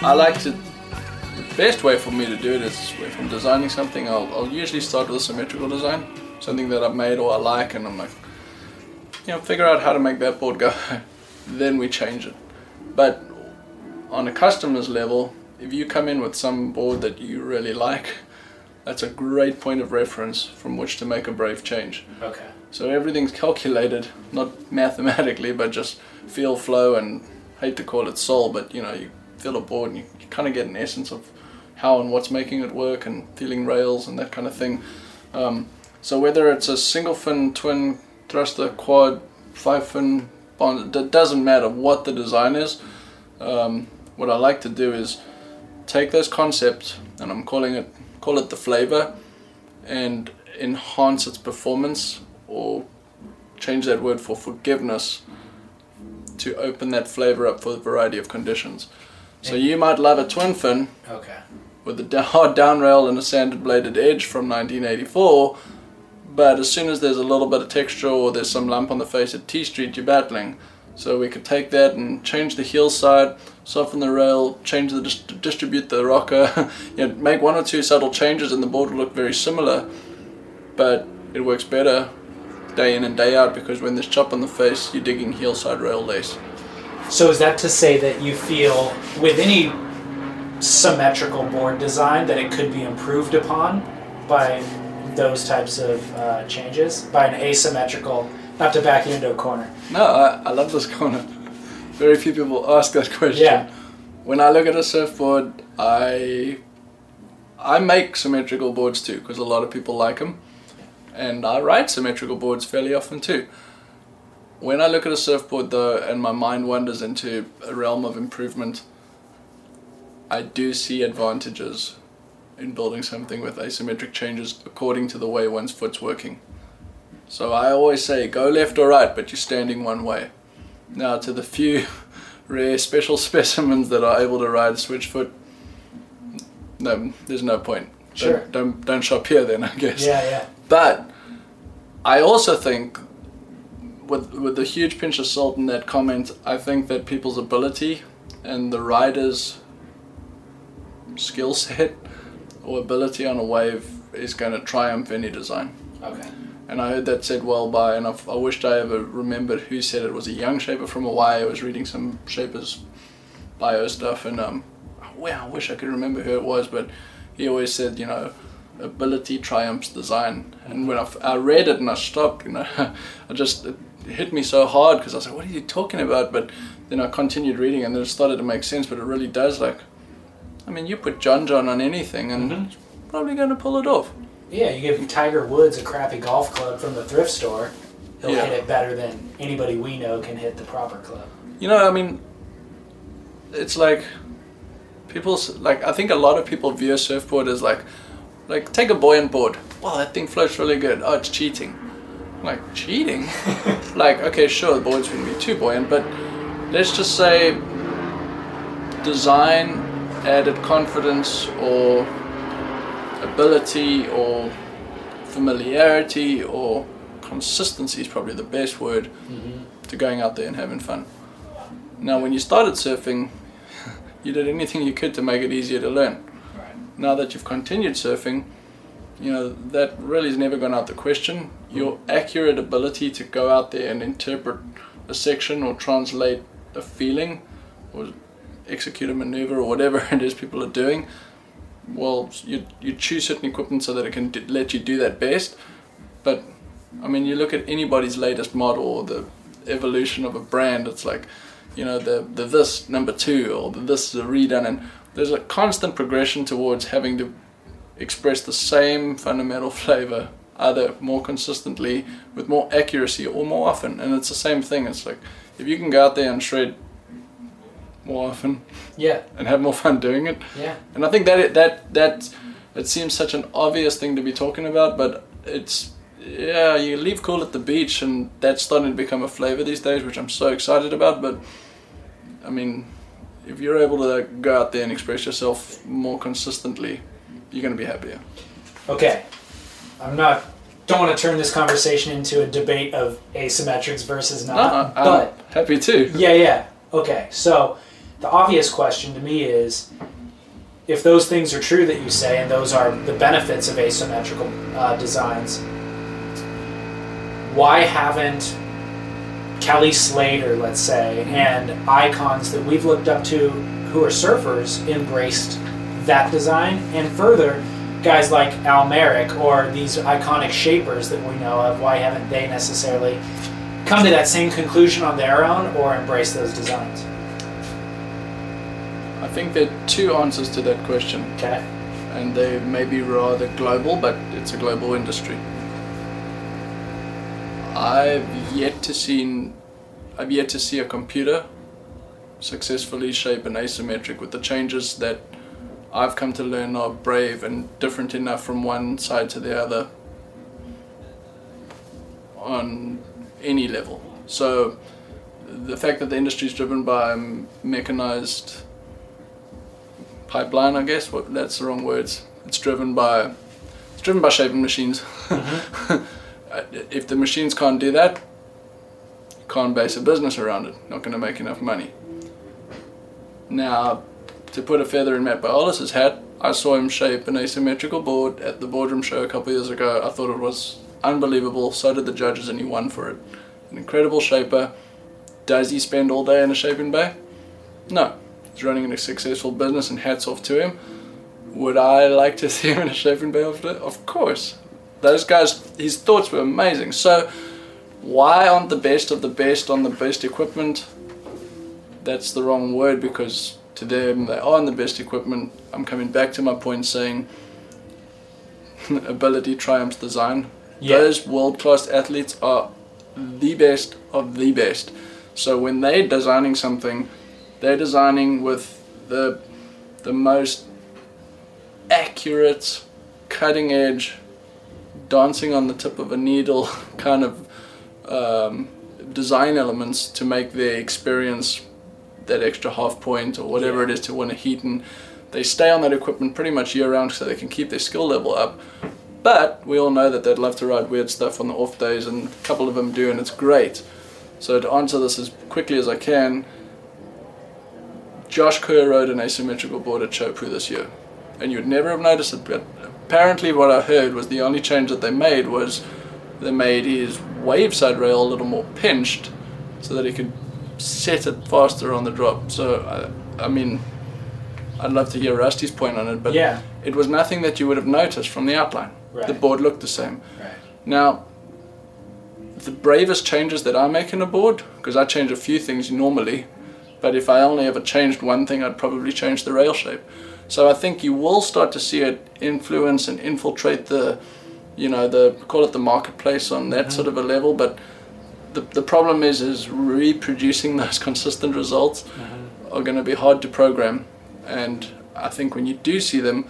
I like to. The best way for me to do it is if I'm designing something, I'll, I'll usually start with a symmetrical design, something that I've made or I like, and I'm like, you know, figure out how to make that board go. then we change it. But on a customer's level, if you come in with some board that you really like, that's a great point of reference from which to make a brave change. Okay. So everything's calculated, not mathematically, but just feel, flow, and hate to call it soul, but you know, you feel a board and you, you kind of get an essence of how and what's making it work and feeling rails and that kind of thing. Um, so whether it's a single fin, twin, thruster, quad, five fin, bond, it doesn't matter what the design is. Um, what I like to do is take those concepts, and I'm calling it call it the flavor, and enhance its performance or change that word for forgiveness to open that flavor up for a variety of conditions. So you might love a twin fin Okay. with a hard down rail and a sanded bladed edge from 1984, but as soon as there's a little bit of texture or there's some lump on the face at T Street, you're battling. So we could take that and change the heel side, soften the rail, change the dis- distribute the rocker, you know, make one or two subtle changes, and the board will look very similar, but it works better day in and day out because when there's chop on the face, you're digging heel side rail lace. So is that to say that you feel with any symmetrical board design that it could be improved upon by those types of uh, changes by an asymmetrical? Not to back you into a corner. No, I, I love this corner. Very few people ask that question. Yeah. When I look at a surfboard, I I make symmetrical boards too because a lot of people like them, and I ride symmetrical boards fairly often too. When I look at a surfboard though, and my mind wanders into a realm of improvement, I do see advantages in building something with asymmetric changes according to the way one's foot's working. So I always say go left or right, but you're standing one way. Now, to the few rare special specimens that are able to ride Switchfoot, no, there's no point. Sure. Don't, don't don't shop here then, I guess. Yeah, yeah. But I also think, with with the huge pinch of salt in that comment, I think that people's ability and the rider's skill set or ability on a wave is going to triumph any design. Okay. And I heard that said well by, and I've, I wished I ever remembered who said it. It was a young shaper from Hawaii. I was reading some shapers bio stuff, and um, wow, I wish I could remember who it was, but he always said, you know, ability triumphs design. And when I, f- I read it and I stopped, you know, I just it hit me so hard because I was like, what are you talking about? But then I continued reading, and then it started to make sense. But it really does. Like, I mean, you put John John on anything, and Mhm. it's probably going to pull it off. Yeah, you give Tiger Woods a crappy golf club from the thrift store, he'll Yeah. hit it better than anybody we know can hit the proper club. You know, I mean, it's like people like I think a lot of people view a surfboard as like like take a buoyant board. Wow, that thing floats really good. Oh, it's cheating. Like cheating? like okay, sure, the board's to be too buoyant, but let's just say design added confidence or ability or familiarity or consistency is probably the best word mm-hmm. to going out there and having fun. Now, when you started surfing, you did anything you could to make it easier to learn. Right. Now that you've continued surfing, you know, that really has never gone out the question. Your mm-hmm. accurate ability to go out there and interpret a section or translate a feeling or execute a maneuver or whatever it is people are doing, well, you, you choose certain equipment so that it can let you do that best. But, I mean, you look at anybody's latest model or the evolution of a brand, it's like, you know, the, the this number two or the this is a redone, and there's a constant progression towards having to express the same fundamental flavor either more consistently with more accuracy or more often and it's the same thing it's like if you can go out there and shred more often Yeah, and have more fun doing it yeah. and i think that it, that that it seems such an obvious thing to be talking about but it's yeah you leave cool at the beach and that's starting to become a flavor these days which i'm so excited about but i mean if you're able to go out there and express yourself more consistently you're going to be happier Okay. I'm not. Don't want to turn this conversation into a debate of asymmetrics versus not. Uh, I'm but happy too. yeah, yeah. Okay. So the obvious question to me is, if those things are true that you say, and those are the benefits of asymmetrical uh, designs, why haven't Kelly Slater, let's say, and icons that we've looked up to who are surfers embraced that design, and further, guys like Al Merrick or these iconic shapers that we know of, why haven't they necessarily come to that same conclusion on their own or embrace those designs? I think there are two answers to that question, Okay. and they may be rather global, but it's a global industry. I've yet to see, I've yet to see a computer successfully shape an asymmetric with the changes that I've come to learn are brave and different enough from one side to the other on any level. So the fact that the industry is driven by mechanized pipeline, I guess, what that's the wrong words. It's driven by it's driven by shaping machines. Mm-hmm. if the machines can't do that, you can't base a business around it. Not going to make enough money. Now, to put a feather in Matt Biolos' hat, I saw him shape an asymmetrical board at the boardroom show a couple of years ago. I thought it was unbelievable. So did the judges, and he won for it. An incredible shaper. Does he spend all day in a shaping bay? No. He's running a successful business, and hats off to him. Would I like to see him in a shaping bay after? Of course. Those guys, his thoughts were amazing. So, why aren't the best of the best on the best equipment? That's the wrong word because to them they are on the best equipment. I'm coming back to my point saying ability triumphs design. Yeah. Those world class athletes are the best of the best. So when they're designing something, they're designing with the the most accurate, cutting edge, dancing on the tip of a needle kind of um, design elements to make their experience that extra half point or whatever it is to win a heat. And they stay on that equipment pretty much year round so they can keep their skill level up. But we all know that they'd love to ride weird stuff on the off days and a couple of them do and it's great. So to answer this as quickly as I can Josh Kerr rode an asymmetrical board at Chopu this year and you'd never have noticed it but apparently what I heard was the only change that they made was they made his wave side rail a little more pinched so that he could set it faster on the drop. So, I, I mean, I'd love to hear Rusty's point on it, but Yeah. it was nothing that you would have noticed from the outline. The board looked the same. Right. Now, the bravest changes that I make in a board, because I change a few things normally, but if I only ever changed one thing, I'd probably change the rail shape. So I think you will start to see it influence and infiltrate the, you know, the call it the marketplace on that mm-hmm. sort of a level. But the the problem is is reproducing those consistent results mm-hmm. are going to be hard to program, and I think when you do see them,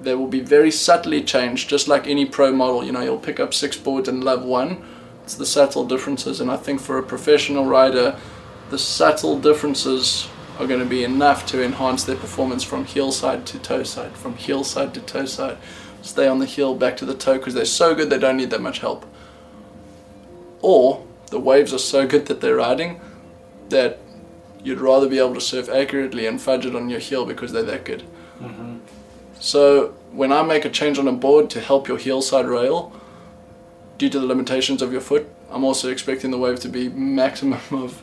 they will be very subtly changed, just like any pro model. You know, you'll pick up six boards and love one. It's the subtle differences, and I think for a professional rider, the subtle differences are going to be enough to enhance their performance from heel side to toe side, from heel side to toe side. Stay on the heel, back to the toe, because they're so good they don't need that much help. Or the waves are so good that they're riding that you'd rather be able to surf accurately and fudge it on your heel because they're that good. Mm-hmm. So when I make a change on a board to help your heel side rail, due to the limitations of your foot, I'm also expecting the wave to be maximum of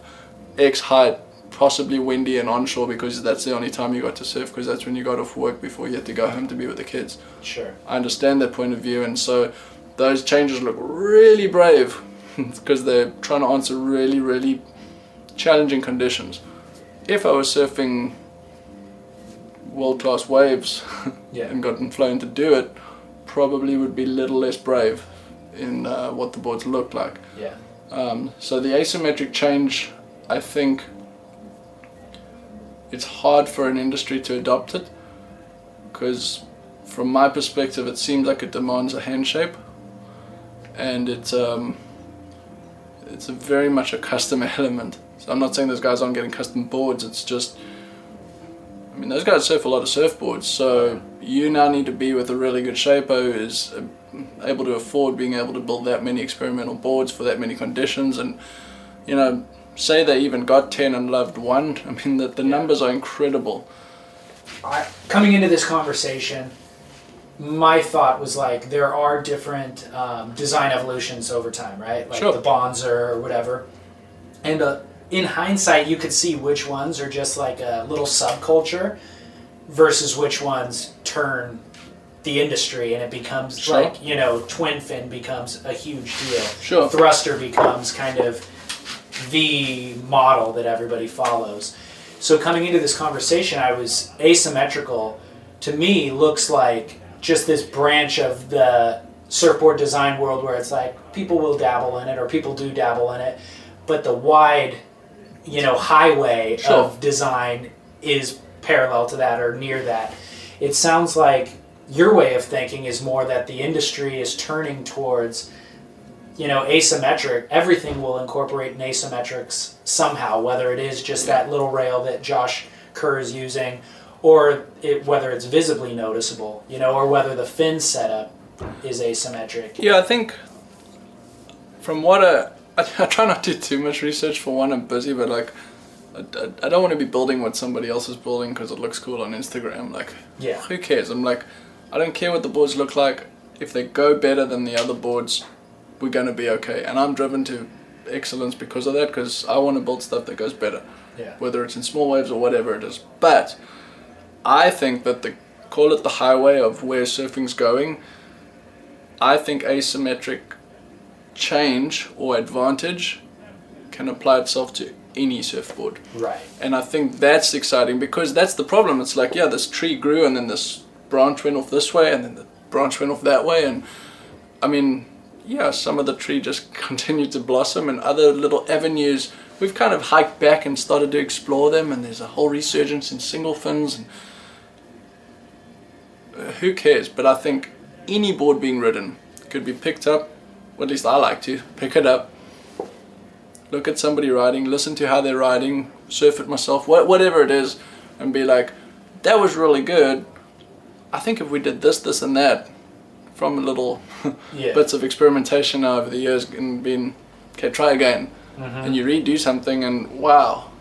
X height, possibly windy and onshore because that's the only time you got to surf because that's when you got off work before you had to go home to be with the kids. Sure. I understand that point of view, and so those changes look really brave because they're trying to answer really, really challenging conditions. If I was surfing world class waves Yeah. and gotten flown to do it, probably would be a little less brave in uh, what the boards look like. Yeah. Um, so the asymmetric change, I think, it's hard for an industry to adopt it because, from my perspective, it seems like it demands a hand shape, and it's um, it's very much a custom element. So I'm not saying those guys aren't getting custom boards. It's just, I mean, those guys surf a lot of surfboards, so you now need to be with a really good shaper who is uh, able to afford being able to build that many experimental boards for that many conditions and you know say they even got 10 and loved one i mean the, the numbers are incredible I, coming into this conversation, my thought was like there are different um, design evolutions over time, right? Like Sure. the Bonzer or whatever. and uh, in hindsight, you could see which ones are just like a little subculture versus which ones turn the industry and it becomes Sure. like you know twin fin becomes a huge deal Sure. thruster becomes kind of the model that everybody follows. So coming into this conversation i was asymmetrical. To me looks like just this branch of the surfboard design world where it's like people will dabble in it or people do dabble in it but the wide you know highway Sure. of design is parallel to that or near that. It sounds like your way of thinking is more that the industry is turning towards you know asymmetric everything will incorporate an asymmetrics somehow whether it is just that little rail that josh kerr is using or it, whether it's visibly noticeable you know or whether the fin setup is asymmetric Yeah, I think from what I, I, I try not to do too much research for one, I'm busy, but like, I, I, I don't want to be building what somebody else is building because it looks cool on Instagram. Like, Yeah. who cares? I'm like, I don't care what the boards look like. If they go better than the other boards, we're going to be okay. And I'm driven to excellence because of that, because I want to build stuff that goes better yeah whether it's in small waves or whatever it is. But I think that the call it the highway of where surfing's going. I think asymmetric change or advantage can apply itself to any surfboard. right And I think that's exciting because that's the problem. It's like, yeah, this tree grew and then this branch went off this way and then the branch went off that way. And I mean, yeah, some of the tree just continued to blossom and other little avenues. We've kind of hiked back and started to explore them, and there's a whole resurgence in single fins. And uh, who cares? But I think any board being ridden could be picked up, or at least I like to pick it up, look at somebody riding, listen to how they're riding, surf it myself, wha- whatever it is, and be like, that was really good. I think if we did this, this, and that, from little Yeah. bits of experimentation over the years, and been, okay, try again, mm-hmm. and you redo something, and wow,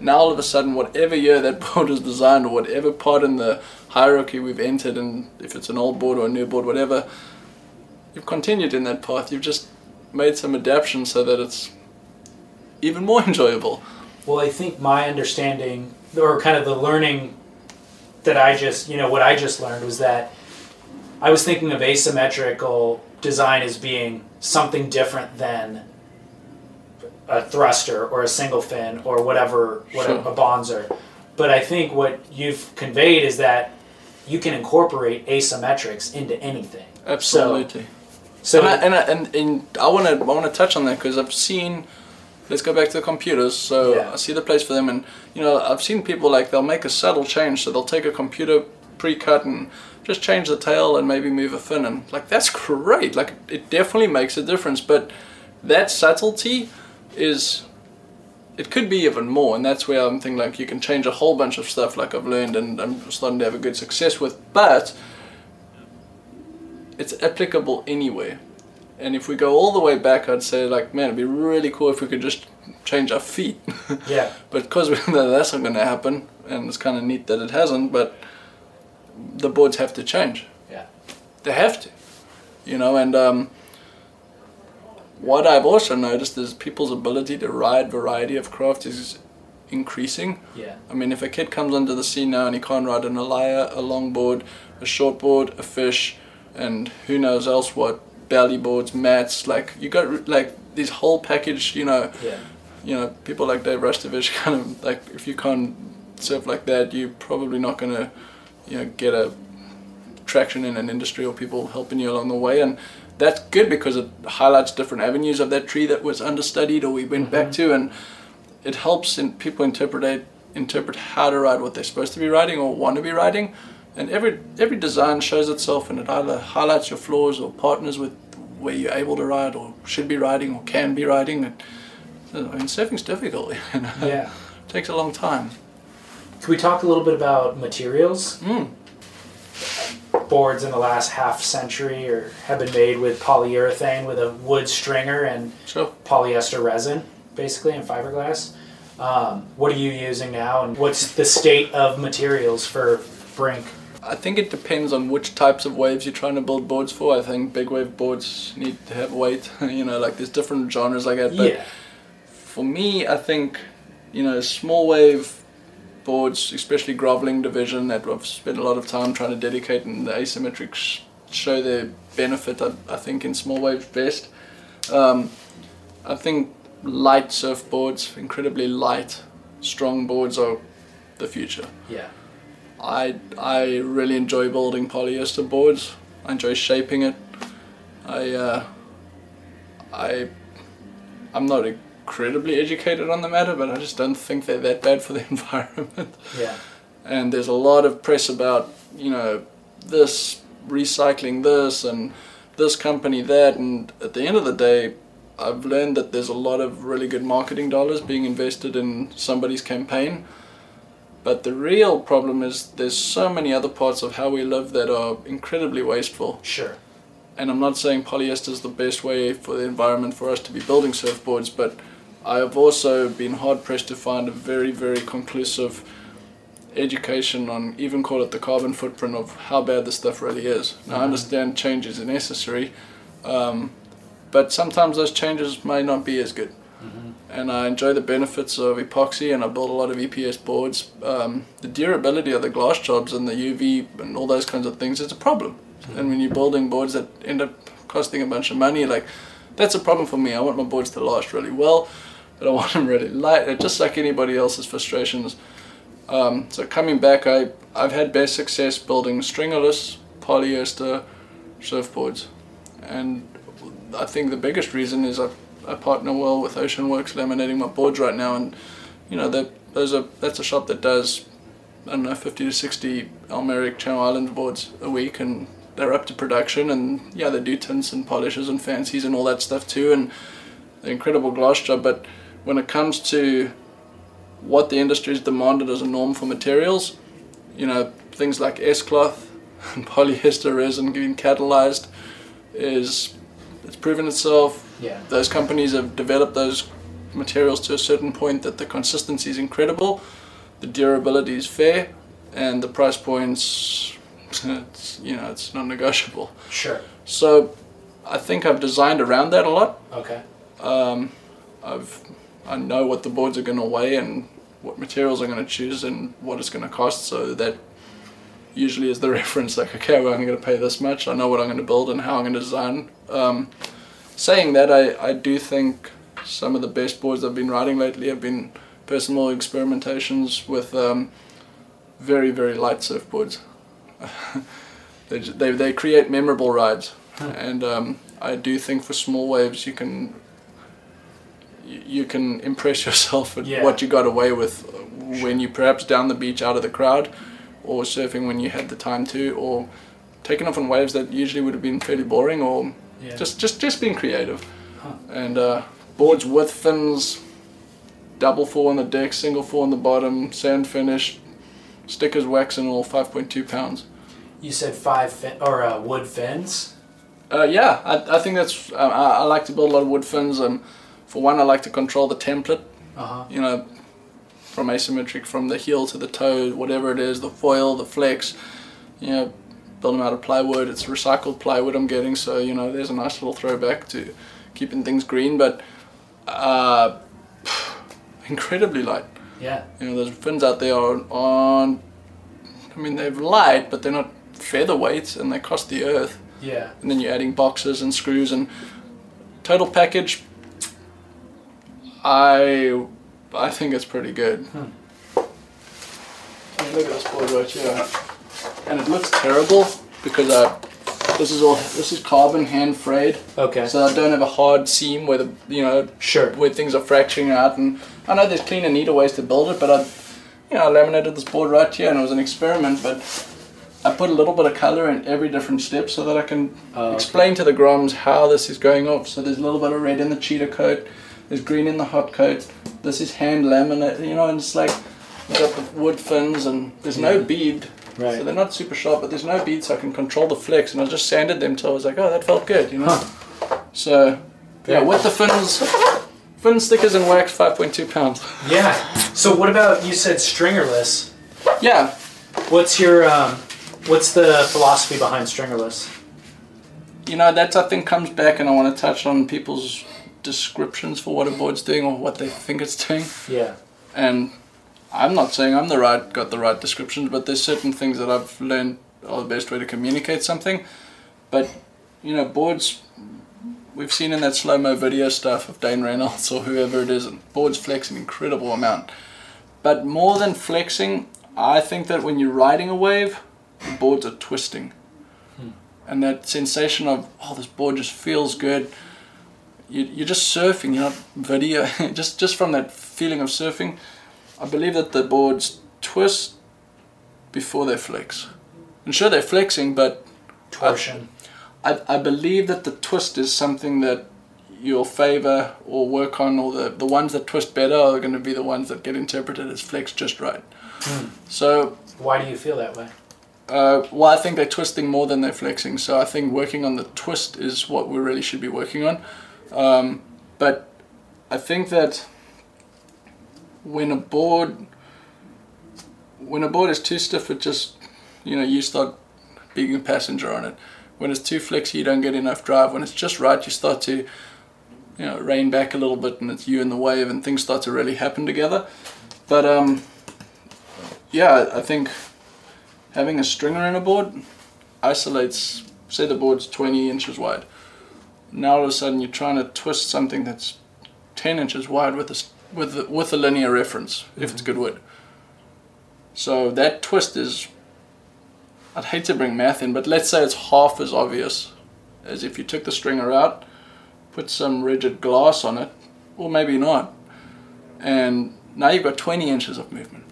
now all of a sudden, whatever year that board was designed, or whatever part in the hierarchy we've entered, and if it's an old board or a new board, whatever, you've continued in that path. You've just made some adaptations so that it's even more enjoyable. Well, I think my understanding, or kind of the learning that I just, you know, what I just learned was that I was thinking of asymmetrical design as being something different than a thruster or a single fin or whatever, whatever Sure. a bonzer. But I think what you've conveyed is that you can incorporate asymmetrics into anything. Absolutely. So, and, I, and, I, and, and I want to I want to touch on that because I've seen. Let's go back to the computers. So Yeah. I see the place for them, and you know I've seen people like they'll make a subtle change. So they'll take a computer pre-cut and just change the tail and maybe move a fin, and like that's great. Like it definitely makes a difference. But that subtlety is it could be even more, and that's where I'm thinking like you can change a whole bunch of stuff, like I've learned and I'm starting to have a good success with. But it's applicable anywhere. And if we go all the way back, I'd say like, man, it'd be really cool if we could just change our feet. yeah, but because we know that's not going to happen, and it's kind of neat that it hasn't. But the boards have to change. yeah, They have to, you know. And um, what I've also noticed is people's ability to ride variety of craft is increasing. yeah, I mean, if a kid comes onto the scene now and he can't ride an alaia, a longboard, a shortboard, a fish, and who knows else what, belly boards, mats, like you got like this whole package, you know, yeah, you know, people like Dave Rastovich kind of like if you can't surf like that, you're probably not gonna, you know, get a traction in an industry or people helping you along the way. And that's good because it highlights different avenues of that tree that was understudied or we went back mm-hmm. to. And it helps in people interpret interpret how to ride what they're supposed to be riding or want to be riding and every every design shows itself and it either highlights your flaws or partners with where you're able to ride or should be riding or can be riding and I mean surfing's difficult you know? yeah. it takes a long time Can we talk a little bit about materials? mm. boards in the last half century or have been made with polyurethane with a wood stringer and sure polyester resin, basically, and fiberglass. Um, what are you using now, and what's the state of materials for Brink? I think it depends on which types of waves you're trying to build boards for. I think big wave boards need to have weight. you know, like there's different genres like that. But yeah, for me, I think, you know, small wave boards, especially groveling division that I've spent a lot of time trying to dedicate and the asymmetric sh- show their benefit, I, I think, in small waves best. Um, I think light surfboards, incredibly light, strong boards are the future. Yeah. I, I really enjoy building polyester boards. I enjoy shaping it. I, uh, I, I'm not incredibly educated on the matter, but I just don't think they're that bad for the environment. Yeah. And there's a lot of press about, you know, this recycling this and this company that, and at the end of the day, I've learned that there's a lot of really good marketing dollars being invested in somebody's campaign. But the real problem is there's so many other parts of how we live that are incredibly wasteful. Sure. And I'm not saying polyester is the best way for the environment for us to be building surfboards, but I have also been hard pressed to find a very, very conclusive education on even call it the carbon footprint of how bad this stuff really is. Now, I understand changes are necessary, um, but sometimes those changes may not be as good. And I enjoy the benefits of epoxy, and I build a lot of EPS boards. Um, the durability of the glass jobs and the UV and all those kinds of things is a problem. And when you're building boards that end up costing a bunch of money, like that's a problem for me. I want my boards to last really well, I want them really light, They're just like anybody else's frustrations. Um, so coming back, I I've had best success building stringerless polyester surfboards, and I think the biggest reason is I, I partner well with Ocean Works laminating my boards right now, and you know those are that's a shop that does I don't know 50 to 60 Al Merrick Channel Islands boards a week, and they're up to production, and yeah they do tints and polishes and fancies and all that stuff too, and the incredible glass job, but when it comes to what the industry has demanded as a norm for materials, you know, things like S-cloth and polyester resin being catalyzed is it's proven itself. Yeah. Those companies have developed those materials to a certain point that the consistency is incredible, the durability is fair, and the price points, it's, you know, it's non-negotiable. Sure. So I think I've designed around that a lot. Okay. Um, I've I know what the boards are going to weigh and what materials I'm going to choose and what it's going to cost. So that usually is the reference. Like, okay, well, I'm going to pay this much. I know what I'm going to build and how I'm going to design. Um, saying that, I, I do think some of the best boards I've been riding lately have been personal experimentations with um, very very light surfboards. they, they they create memorable rides, and um, I do think for small waves you can you can impress yourself at Yeah. what you got away with when you perhaps down the beach out of the crowd, or surfing when you had the time to, or taking off on waves that usually would have been fairly boring, or Yeah. just just just being creative. Huh. And uh, boards with fins, double four on the deck, single four on the bottom, sand finish, stickers, wax, and all 5.2 pounds. You said five fin- or uh, wood fins. Uh, yeah, I, I think that's. I, I like to build a lot of wood fins. Um, for one, I like to control the template. Uh huh. You know, from asymmetric, from the heel to the toe, whatever it is, the foil, the flex. You know, build them out of plywood. It's recycled plywood I'm getting, so you know, there's a nice little throwback to keeping things green, but uh, incredibly light. Yeah. You know, those fins out there are on. I mean, they're light, but they're not featherweights, and they cost the earth Yeah. and then you're adding boxes and screws and total package I I think it's pretty good. Hmm. I mean, look at this board right here. And it looks terrible because I this is all this is carbon hand frayed. Okay. So I don't have a hard seam where the you know Sure. where things are fracturing out and I know there's cleaner neater ways to build it but I you know I laminated this board right here and it was an experiment but I put a little bit of color in every different step so that I can Oh, okay. explain to the groms how this is going off. So there's a little bit of red in the cheater coat, there's green in the hot coat, this is hand laminate, you know, and it's like we've got the wood fins and there's no bead. Right. So they're not super sharp, but there's no bead so I can control the flex and I just sanded them till I was like, oh that felt good, you know. So yeah, Very with the fins fin stickers and wax five point two pounds. Yeah. So what about you said stringerless? Yeah. What's your um, what's the philosophy behind stringerless? you know that I think comes back, and I want to touch on people's descriptions for what a board's doing or what they think it's doing. Yeah. And I'm not saying I'm the right got the right descriptions, but there's certain things that I've learned are the best way to communicate something. But you know, boards we've seen in that slow mo video stuff of Dane Reynolds or whoever it is, and boards flex an incredible amount. But more than flexing, I think that when you're riding a wave, the boards are twisting. Hmm. And that sensation of, oh, this board just feels good. You, you're just surfing, you're not video. just, just from that feeling of surfing, I believe that the boards twist before they flex. And sure, they're flexing, but Torsion. I, I believe that the twist is something that you'll favor or work on, or the, the ones that twist better are going to be the ones that get interpreted as flex just right. So, Why do you feel that way? uh, well, I think they're twisting more than they're flexing. So, I think working on the twist is what we really should be working on. Um, but I think that when a board when a board is too stiff, it just you know you start being a passenger on it. When it's too flexy, you don't get enough drive. When it's just right, you start to you know rein back a little bit, and it's you and the wave, and things start to really happen together. But um, yeah, I think having a stringer in a board isolates. Say the board's 20 inches wide. Now all of a sudden you're trying to twist something that's 10 inches wide with a with a, with a linear reference if it's mm-hmm. good wood. So that twist is. I'd hate to bring math in, but let's say it's half as obvious as if you took the stringer out, put some rigid glass on it, or maybe not, and now you've got 20 inches of movement.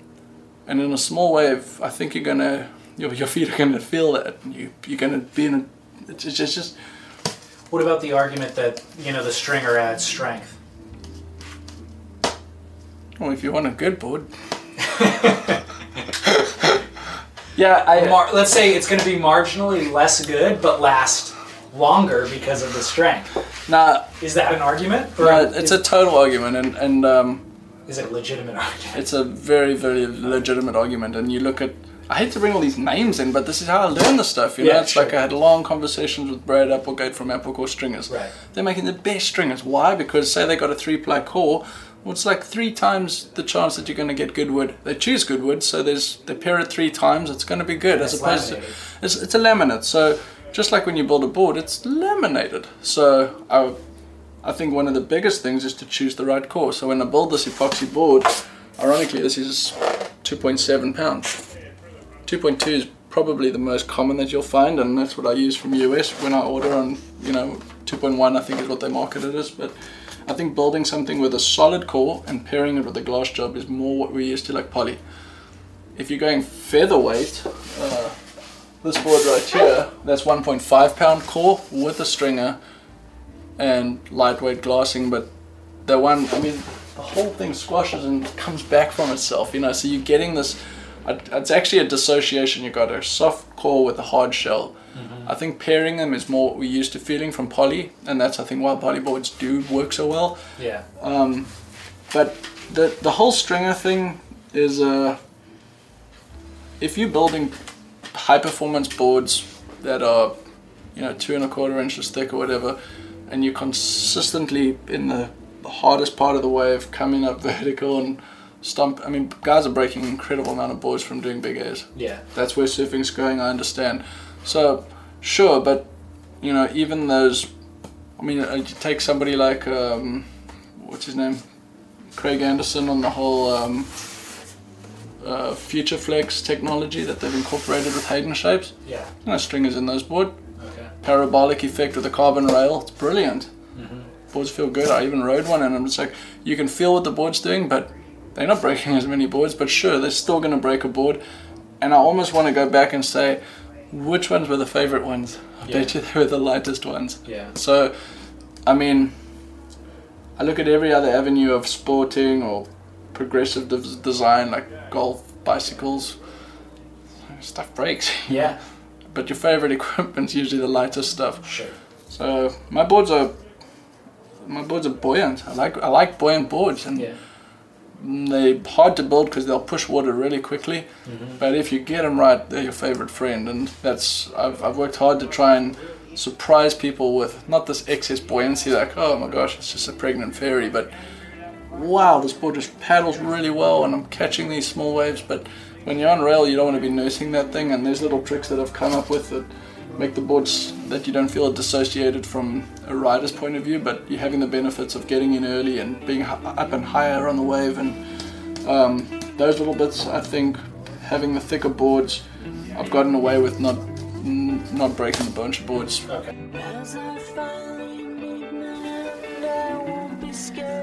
And in a small wave, I think you're gonna your, your feet are gonna feel that. and You you're gonna be in a. It's just, it's just What about the argument that you know the stringer adds strength? well, if you want a good board. yeah, I. Mar- let's say it's going to be marginally less good, but last longer because of the strength. Nah, Is that an argument? Or nah, it's is, a total argument, and and um, is it a legitimate argument? it's a very very legitimate argument. And you look at. I hate to bring all these names in, but this is how I learn the stuff. You know, Yeah, it's like. I had long conversations with Brad Applegate from Applecore Stringers. Right. They're making the best stringers. Why? Because say they got a three ply core, well, it's like three times the chance that you're going to get good wood. They choose good wood, so there's they pair it three times. It's going to be good as opposed laminated. to it's, it's a laminate. So just like when you build a board, it's laminated. So I, I think one of the biggest things is to choose the right core. So when I build this epoxy board, ironically, this is 2.7 pounds. 2.2 is probably the most common that you'll find, and that's what I use from US when I order on, you know, 2.1 I think is what they market it as. But I think building something with a solid core and pairing it with a glass job is more what we're used to like poly. If you're going featherweight, uh, this board right here, that's 1.5 pound core with a stringer and lightweight glassing, but the one, I mean, the whole thing squashes and comes back from itself, you know, so you're getting this, it's actually a dissociation. You've got a soft core with a hard shell. I think pairing them is more what we're used to feeling from poly, and that's, I think, why poly boards do work so well. Yeah. Um, but the the whole stringer thing is uh, if you're building high performance boards that are you know two and a quarter inches thick or whatever, and you're consistently in the, the hardest part of the wave coming up vertical and stump. I mean, guys are breaking an incredible amount of boards from doing big airs Yeah. that's where surfing's going. I understand. So, sure, but you know, even those. I mean, uh, you take somebody like um, what's his name, Craig Anderson, on the whole um, uh, Future Flex technology that they've incorporated with Hayden shapes. Yeah. You know, stringers in those board. Okay. Parabolic effect with a carbon rail. It's brilliant. Boards feel good. I even rode one, and I'm just like, you can feel what the board's doing, but they're not breaking as many boards. But sure, they're still going to break a board. And I almost want to go back and say, which ones were the favorite ones? I Yeah. bet you they were the lightest ones. Yeah. So, I mean, I look at every other avenue of sporting or progressive des- design, like golf, bicycles. Stuff breaks. Yeah. But your favorite equipment's usually the lightest stuff. Sure. So my boards are my boards are buoyant. I like I like buoyant boards, and Yeah. Mm, they're hard to build because they'll push water really quickly. Mm-hmm. But if you get them right, they're your favorite friend, and that's I've I've worked hard to try and surprise people with not this excess buoyancy, like oh my gosh, it's just a pregnant fairy, but wow, this board just paddles really well, and I'm catching these small waves. But when you're on rail, you don't want to be nursing that thing, and there's little tricks that I've come up with that make the boards that you don't feel are dissociated from a rider's point of view, but you're having the benefits of getting in early and being up and higher on the wave, and um, those little bits. I think having the thicker boards, I've gotten away with not not breaking the bunch of boards. Okay.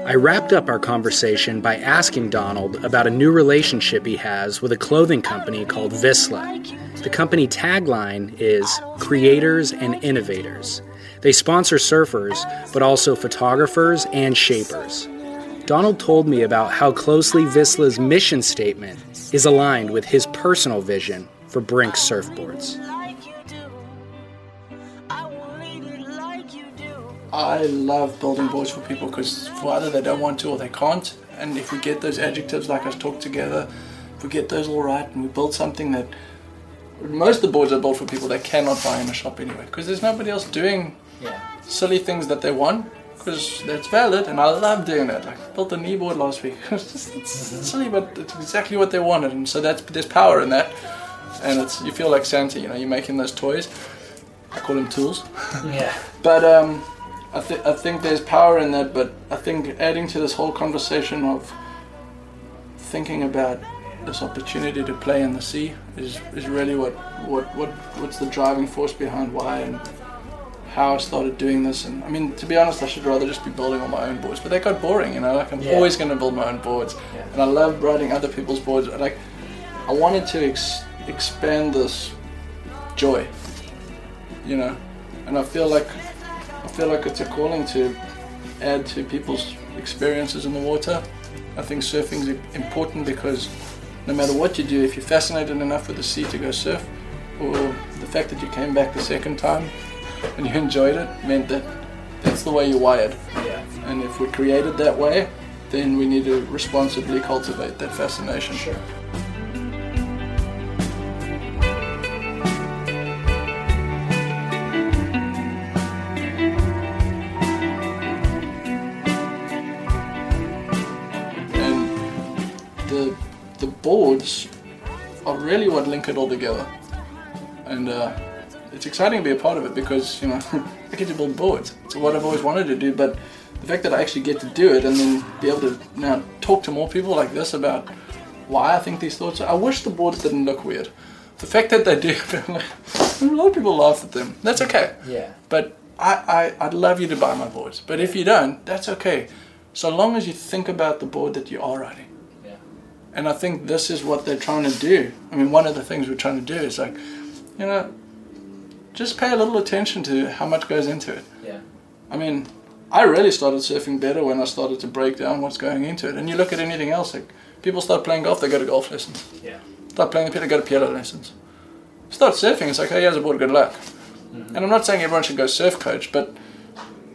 I wrapped up our conversation by asking Donald about a new relationship he has with a clothing company called Vissla. The company tagline is Creators and Innovators. They sponsor surfers, but also photographers and shapers. Donald told me about how closely Vissla's mission statement is aligned with his personal vision for Brink surfboards. I love building boards for people because for either they don't want to or they can't. And if we get those adjectives like us talk together, if we get those all right and we build something that most of the boards are built for people that cannot buy in a shop anyway because there's nobody else doing yeah. silly things that they want because that's valid and I love doing that. Like I built a knee board last week. it's just it's silly but it's exactly what they wanted and so that's there's power in that. And it's you feel like Santa, you know, you're making those toys. I call them tools. Yeah. but um I, th- I think there's power in that, but I think adding to this whole conversation of thinking about this opportunity to play in the sea is, is really what, what, what what's the driving force behind why and how I started doing this. And I mean, to be honest, I should rather just be building on my own boards, but they got boring, you know. Like I'm yeah. always going to build my own boards, yeah. and I love riding other people's boards. Like I wanted to ex- expand this joy, you know, and I feel like feel like it's a calling to add to people's experiences in the water. I think surfing is important because no matter what you do, if you're fascinated enough with the sea to go surf, or the fact that you came back the second time and you enjoyed it meant that that's the way you're wired. Yeah. And if we're created that way, then we need to responsibly cultivate that fascination. Sure. Are really what link it all together. And uh, it's exciting to be a part of it because, you know, I get to build boards. It's what I've always wanted to do, but the fact that I actually get to do it and then be able to now talk to more people like this about why I think these thoughts are. I wish the boards didn't look weird. The fact that they do, a lot of people laugh at them. That's okay. Yeah. But I, I, I'd love you to buy my boards. But if you don't, that's okay. So long as you think about the board that you are riding. And I think this is what they're trying to do. I mean, one of the things we're trying to do is like, you know, just pay a little attention to how much goes into it. Yeah. I mean, I really started surfing better when I started to break down what's going into it. And you look at anything else, like people start playing golf, they go to golf lessons. Yeah. Start playing the piano, go to piano lessons. Start surfing, it's like, hey, here's a board, good luck. Mm-hmm. And I'm not saying everyone should go surf coach, but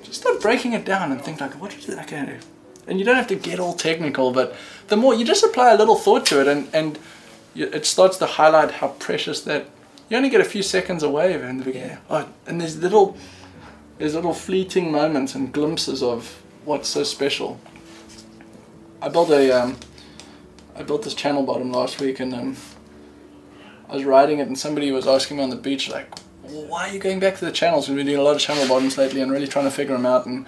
just start breaking it down and think like, what is that going to do? And you don't have to get all technical, but the more you just apply a little thought to it, and and you, it starts to highlight how precious that. You only get a few seconds away in the beginning. Oh, and there's little, there's little fleeting moments and glimpses of what's so special. I built a, um, I built this channel bottom last week, and um, I was riding it, and somebody was asking me on the beach like, "Why are you going back to the channels?" We've been doing a lot of channel bottoms lately, and really trying to figure them out and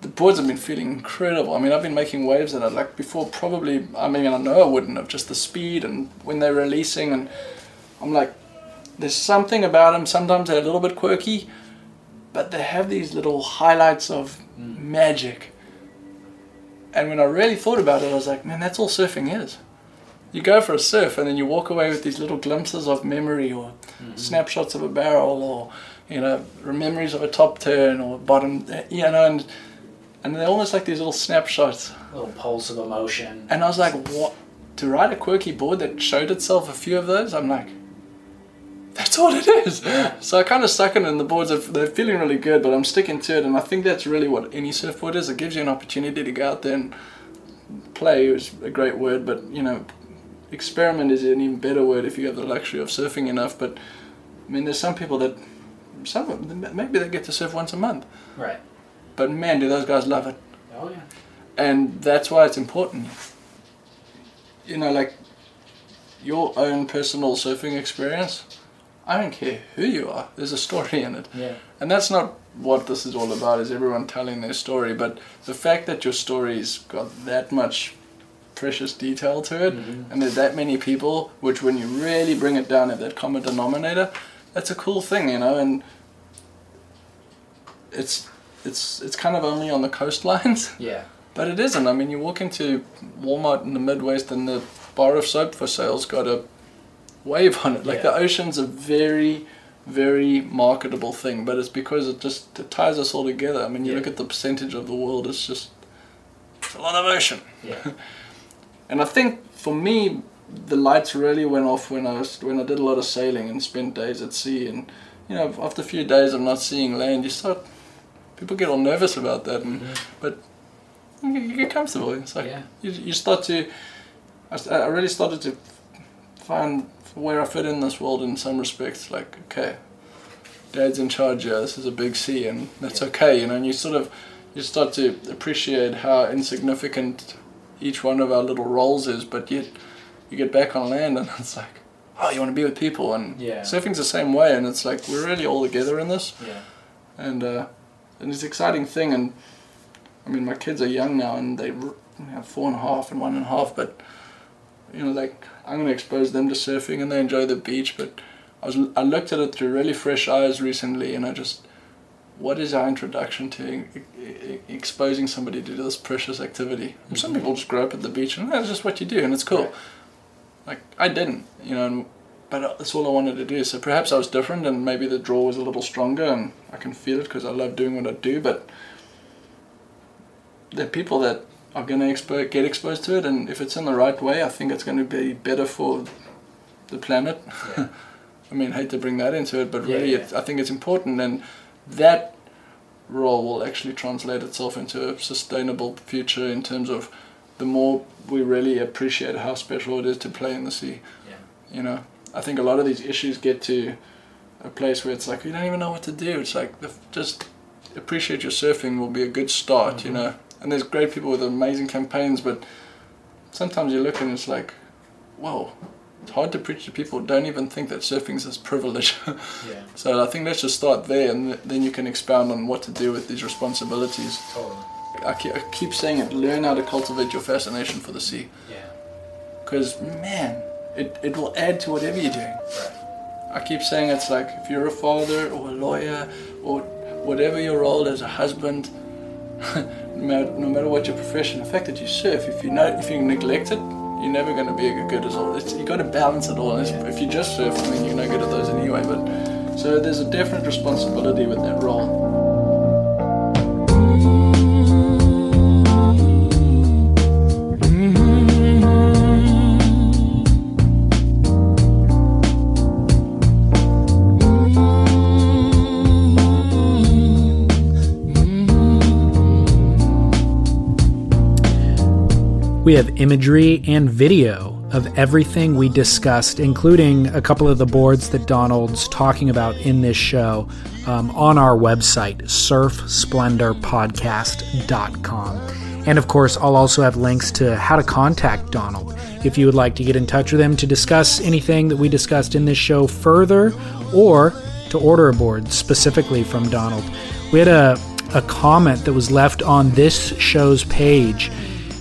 the boards have been feeling incredible. I mean, I've been making waves in it like before. Probably, I mean, I know I wouldn't have just the speed and when they're releasing, and I'm like, there's something about them. Sometimes they're a little bit quirky, but they have these little highlights of mm. magic. And when I really thought about it, I was like, man, that's all surfing is. You go for a surf and then you walk away with these little glimpses of memory or mm-hmm. snapshots of a barrel or you know memories of a top turn or bottom you know and and they're almost like these little snapshots. Little pulse of emotion. And I was like, what? To write a quirky board that showed itself a few of those, I'm like, that's all it is. So I kind of stuck it, and the boards are they're feeling really good, but I'm sticking to it, and I think that's really what any surfboard is. It gives you an opportunity to go out there and play is a great word, but you know, experiment is an even better word if you have the luxury of surfing enough. But I mean, there's some people that some maybe they get to surf once a month. Right. But man, do those guys love it. Oh yeah. And that's why it's important. You know, like your own personal surfing experience. I don't care who you are. There's a story in it. Yeah. And that's not what this is all about. Is everyone telling their story? But the fact that your story's got that much precious detail to it, Mhm. and there's that many people, which when you really bring it down at that common denominator, that's a cool thing, you know. And it's it's it's kind of only on the coastlines, Yeah. but it isn't. I mean, you walk into Walmart in the Midwest, and the bar of soap for sale's got a wave on it. Like Yeah. the ocean's a very very marketable thing, but it's because it just it ties us all together. I mean, you Yeah. look at the percentage of the world; it's just it's a lot of ocean. Yeah. And I think for me, the lights really went off when I was when I did a lot of sailing and spent days at sea. And you know, after a few days of not seeing land, you start people get all nervous about that. And but you, get comfortable. It's like Yeah. you, you start to—I really started to find where I fit in this world in some respects. Like okay, Dad's in charge here. This is a big sea, and that's okay. You know, and you sort of you start to appreciate how insignificant each one of our little roles is, but yet you get back on land and it's like, oh, you want to be with people, and Yeah. surfing's the same way, and it's like we're really all together in this, Yeah. and uh, and it's an exciting thing, and I mean my kids are young now, and they have four and a half and one and a half, but you know like I'm gonna expose them to surfing, and they enjoy the beach, but I was I looked at it through really fresh eyes recently, and I just what is our introduction to exposing somebody to this precious activity? And Some mm-hmm. people just grow up at the beach and that's just what you do, and it's cool. Like I didn't, you know, and, but uh, that's all I wanted to do. So perhaps I was different, and maybe the draw was a little stronger, and I can feel it because I love doing what I do. But there are people that are going to expo- get exposed to it, and if it's in the right way, I think it's going to be better for the planet. Yeah. I mean, hate to bring that into it, but Yeah, really, yeah. It, I think it's important, and that role will actually translate itself into a sustainable future in terms of the more we really appreciate how special it is to play in the sea. Yeah. You know, I think a lot of these issues get to a place where it's like you don't even know what to do. It's like the, just appreciate your surfing will be a good start. You Mhm. know, and there's great people with amazing campaigns, but sometimes you look and it's like, whoa. It's hard to preach to people who don't even think that surfing's this privilege. Yeah. so I think let's just start there, and th- then you can expound on what to do with these responsibilities. Totally. I keep, I keep saying it: learn how to cultivate your fascination for the sea, Yeah. because man, it, it will add to whatever you're doing. Right. I keep saying it's like if you're a father or a lawyer or whatever your role as a husband, no, matter, no matter what your profession, the fact that you surf, if you know, if you neglect it, you're never going to be a good as all. It's, you got to balance it all. It's- If you just surf, I mean, you're no good at those anyway. But so there's a definite responsibility with that role. We have imagery and video of everything we discussed, including a couple of the boards that Donald's talking about in this show, um, on our website, surfsplendorpodcast.com. And of course, I'll also have links to how to contact Donald if you would like to get in touch with him to discuss anything that we discussed in this show further or to order a board specifically from Donald. We had a, a comment that was left on this show's page.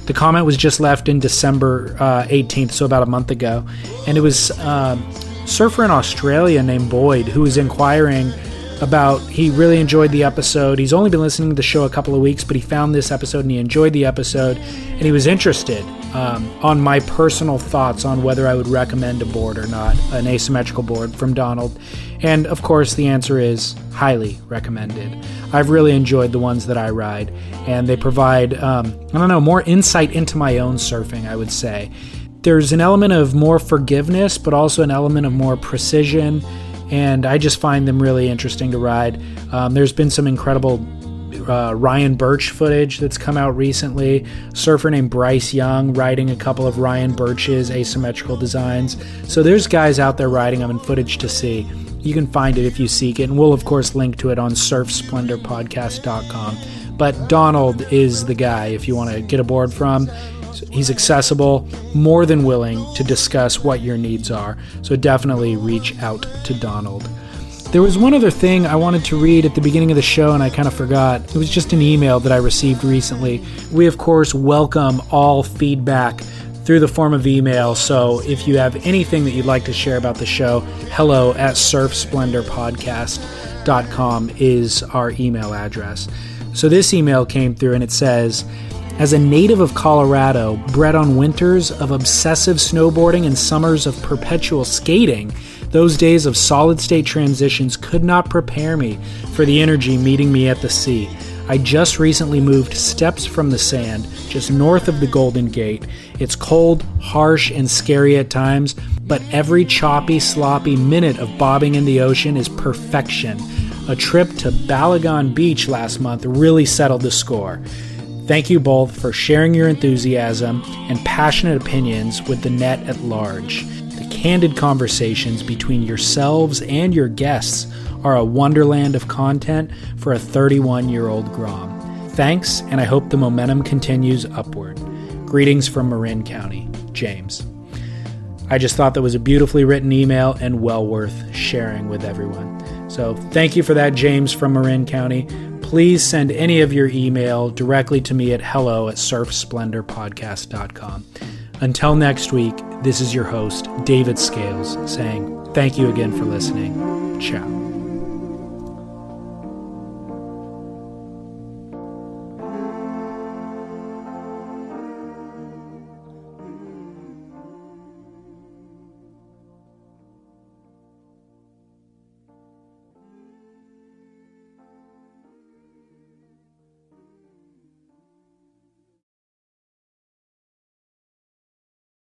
The comment was just left in December uh, 18th, so about a month ago. And it was uh, surfer in Australia named Boyd who was inquiring about he really enjoyed the episode. He's only been listening to the show a couple of weeks, but he found this episode and he enjoyed the episode, and he was interested um, on my personal thoughts on whether I would recommend a board or not, an asymmetrical board from Donald. And of course, the answer is highly recommended. I've really enjoyed the ones that I ride, and they provide, um, I don't know, more insight into my own surfing, I would say. There's an element of more forgiveness, but also an element of more precision and I just find them really interesting to ride. Um, there's been some incredible uh, Ryan Burch footage that's come out recently. Surfer named Bryce Young riding a couple of Ryan Burch's asymmetrical designs. So there's guys out there riding them and footage to see. You can find it if you seek it, and we'll, of course, link to it on surfsplendorpodcast.com. But Donald is the guy if you want to get aboard from. He's accessible, more than willing to discuss what your needs are. So definitely reach out to Donald. There was one other thing I wanted to read at the beginning of the show and I kind of forgot. It was just an email that I received recently. We, of course, welcome all feedback through the form of email. So if you have anything that you'd like to share about the show, hello at surfsplendorpodcast.com is our email address. So this email came through and it says, as a native of Colorado, bred on winters of obsessive snowboarding and summers of perpetual skating, those days of solid state transitions could not prepare me for the energy meeting me at the sea. I just recently moved steps from the sand, just north of the Golden Gate. It's cold, harsh, and scary at times, but every choppy, sloppy minute of bobbing in the ocean is perfection. A trip to Balagon Beach last month really settled the score. Thank you both for sharing your enthusiasm and passionate opinions with the net at large. Candid conversations between yourselves and your guests are a wonderland of content for a 31 year old Grom. Thanks, and I hope the momentum continues upward. Greetings from Marin County, James. I just thought that was a beautifully written email and well worth sharing with everyone. So thank you for that, James from Marin County please send any of your email directly to me at hello at surfsplendorpodcast.com. Until next week, this is your host, David Scales, saying thank you again for listening. Ciao.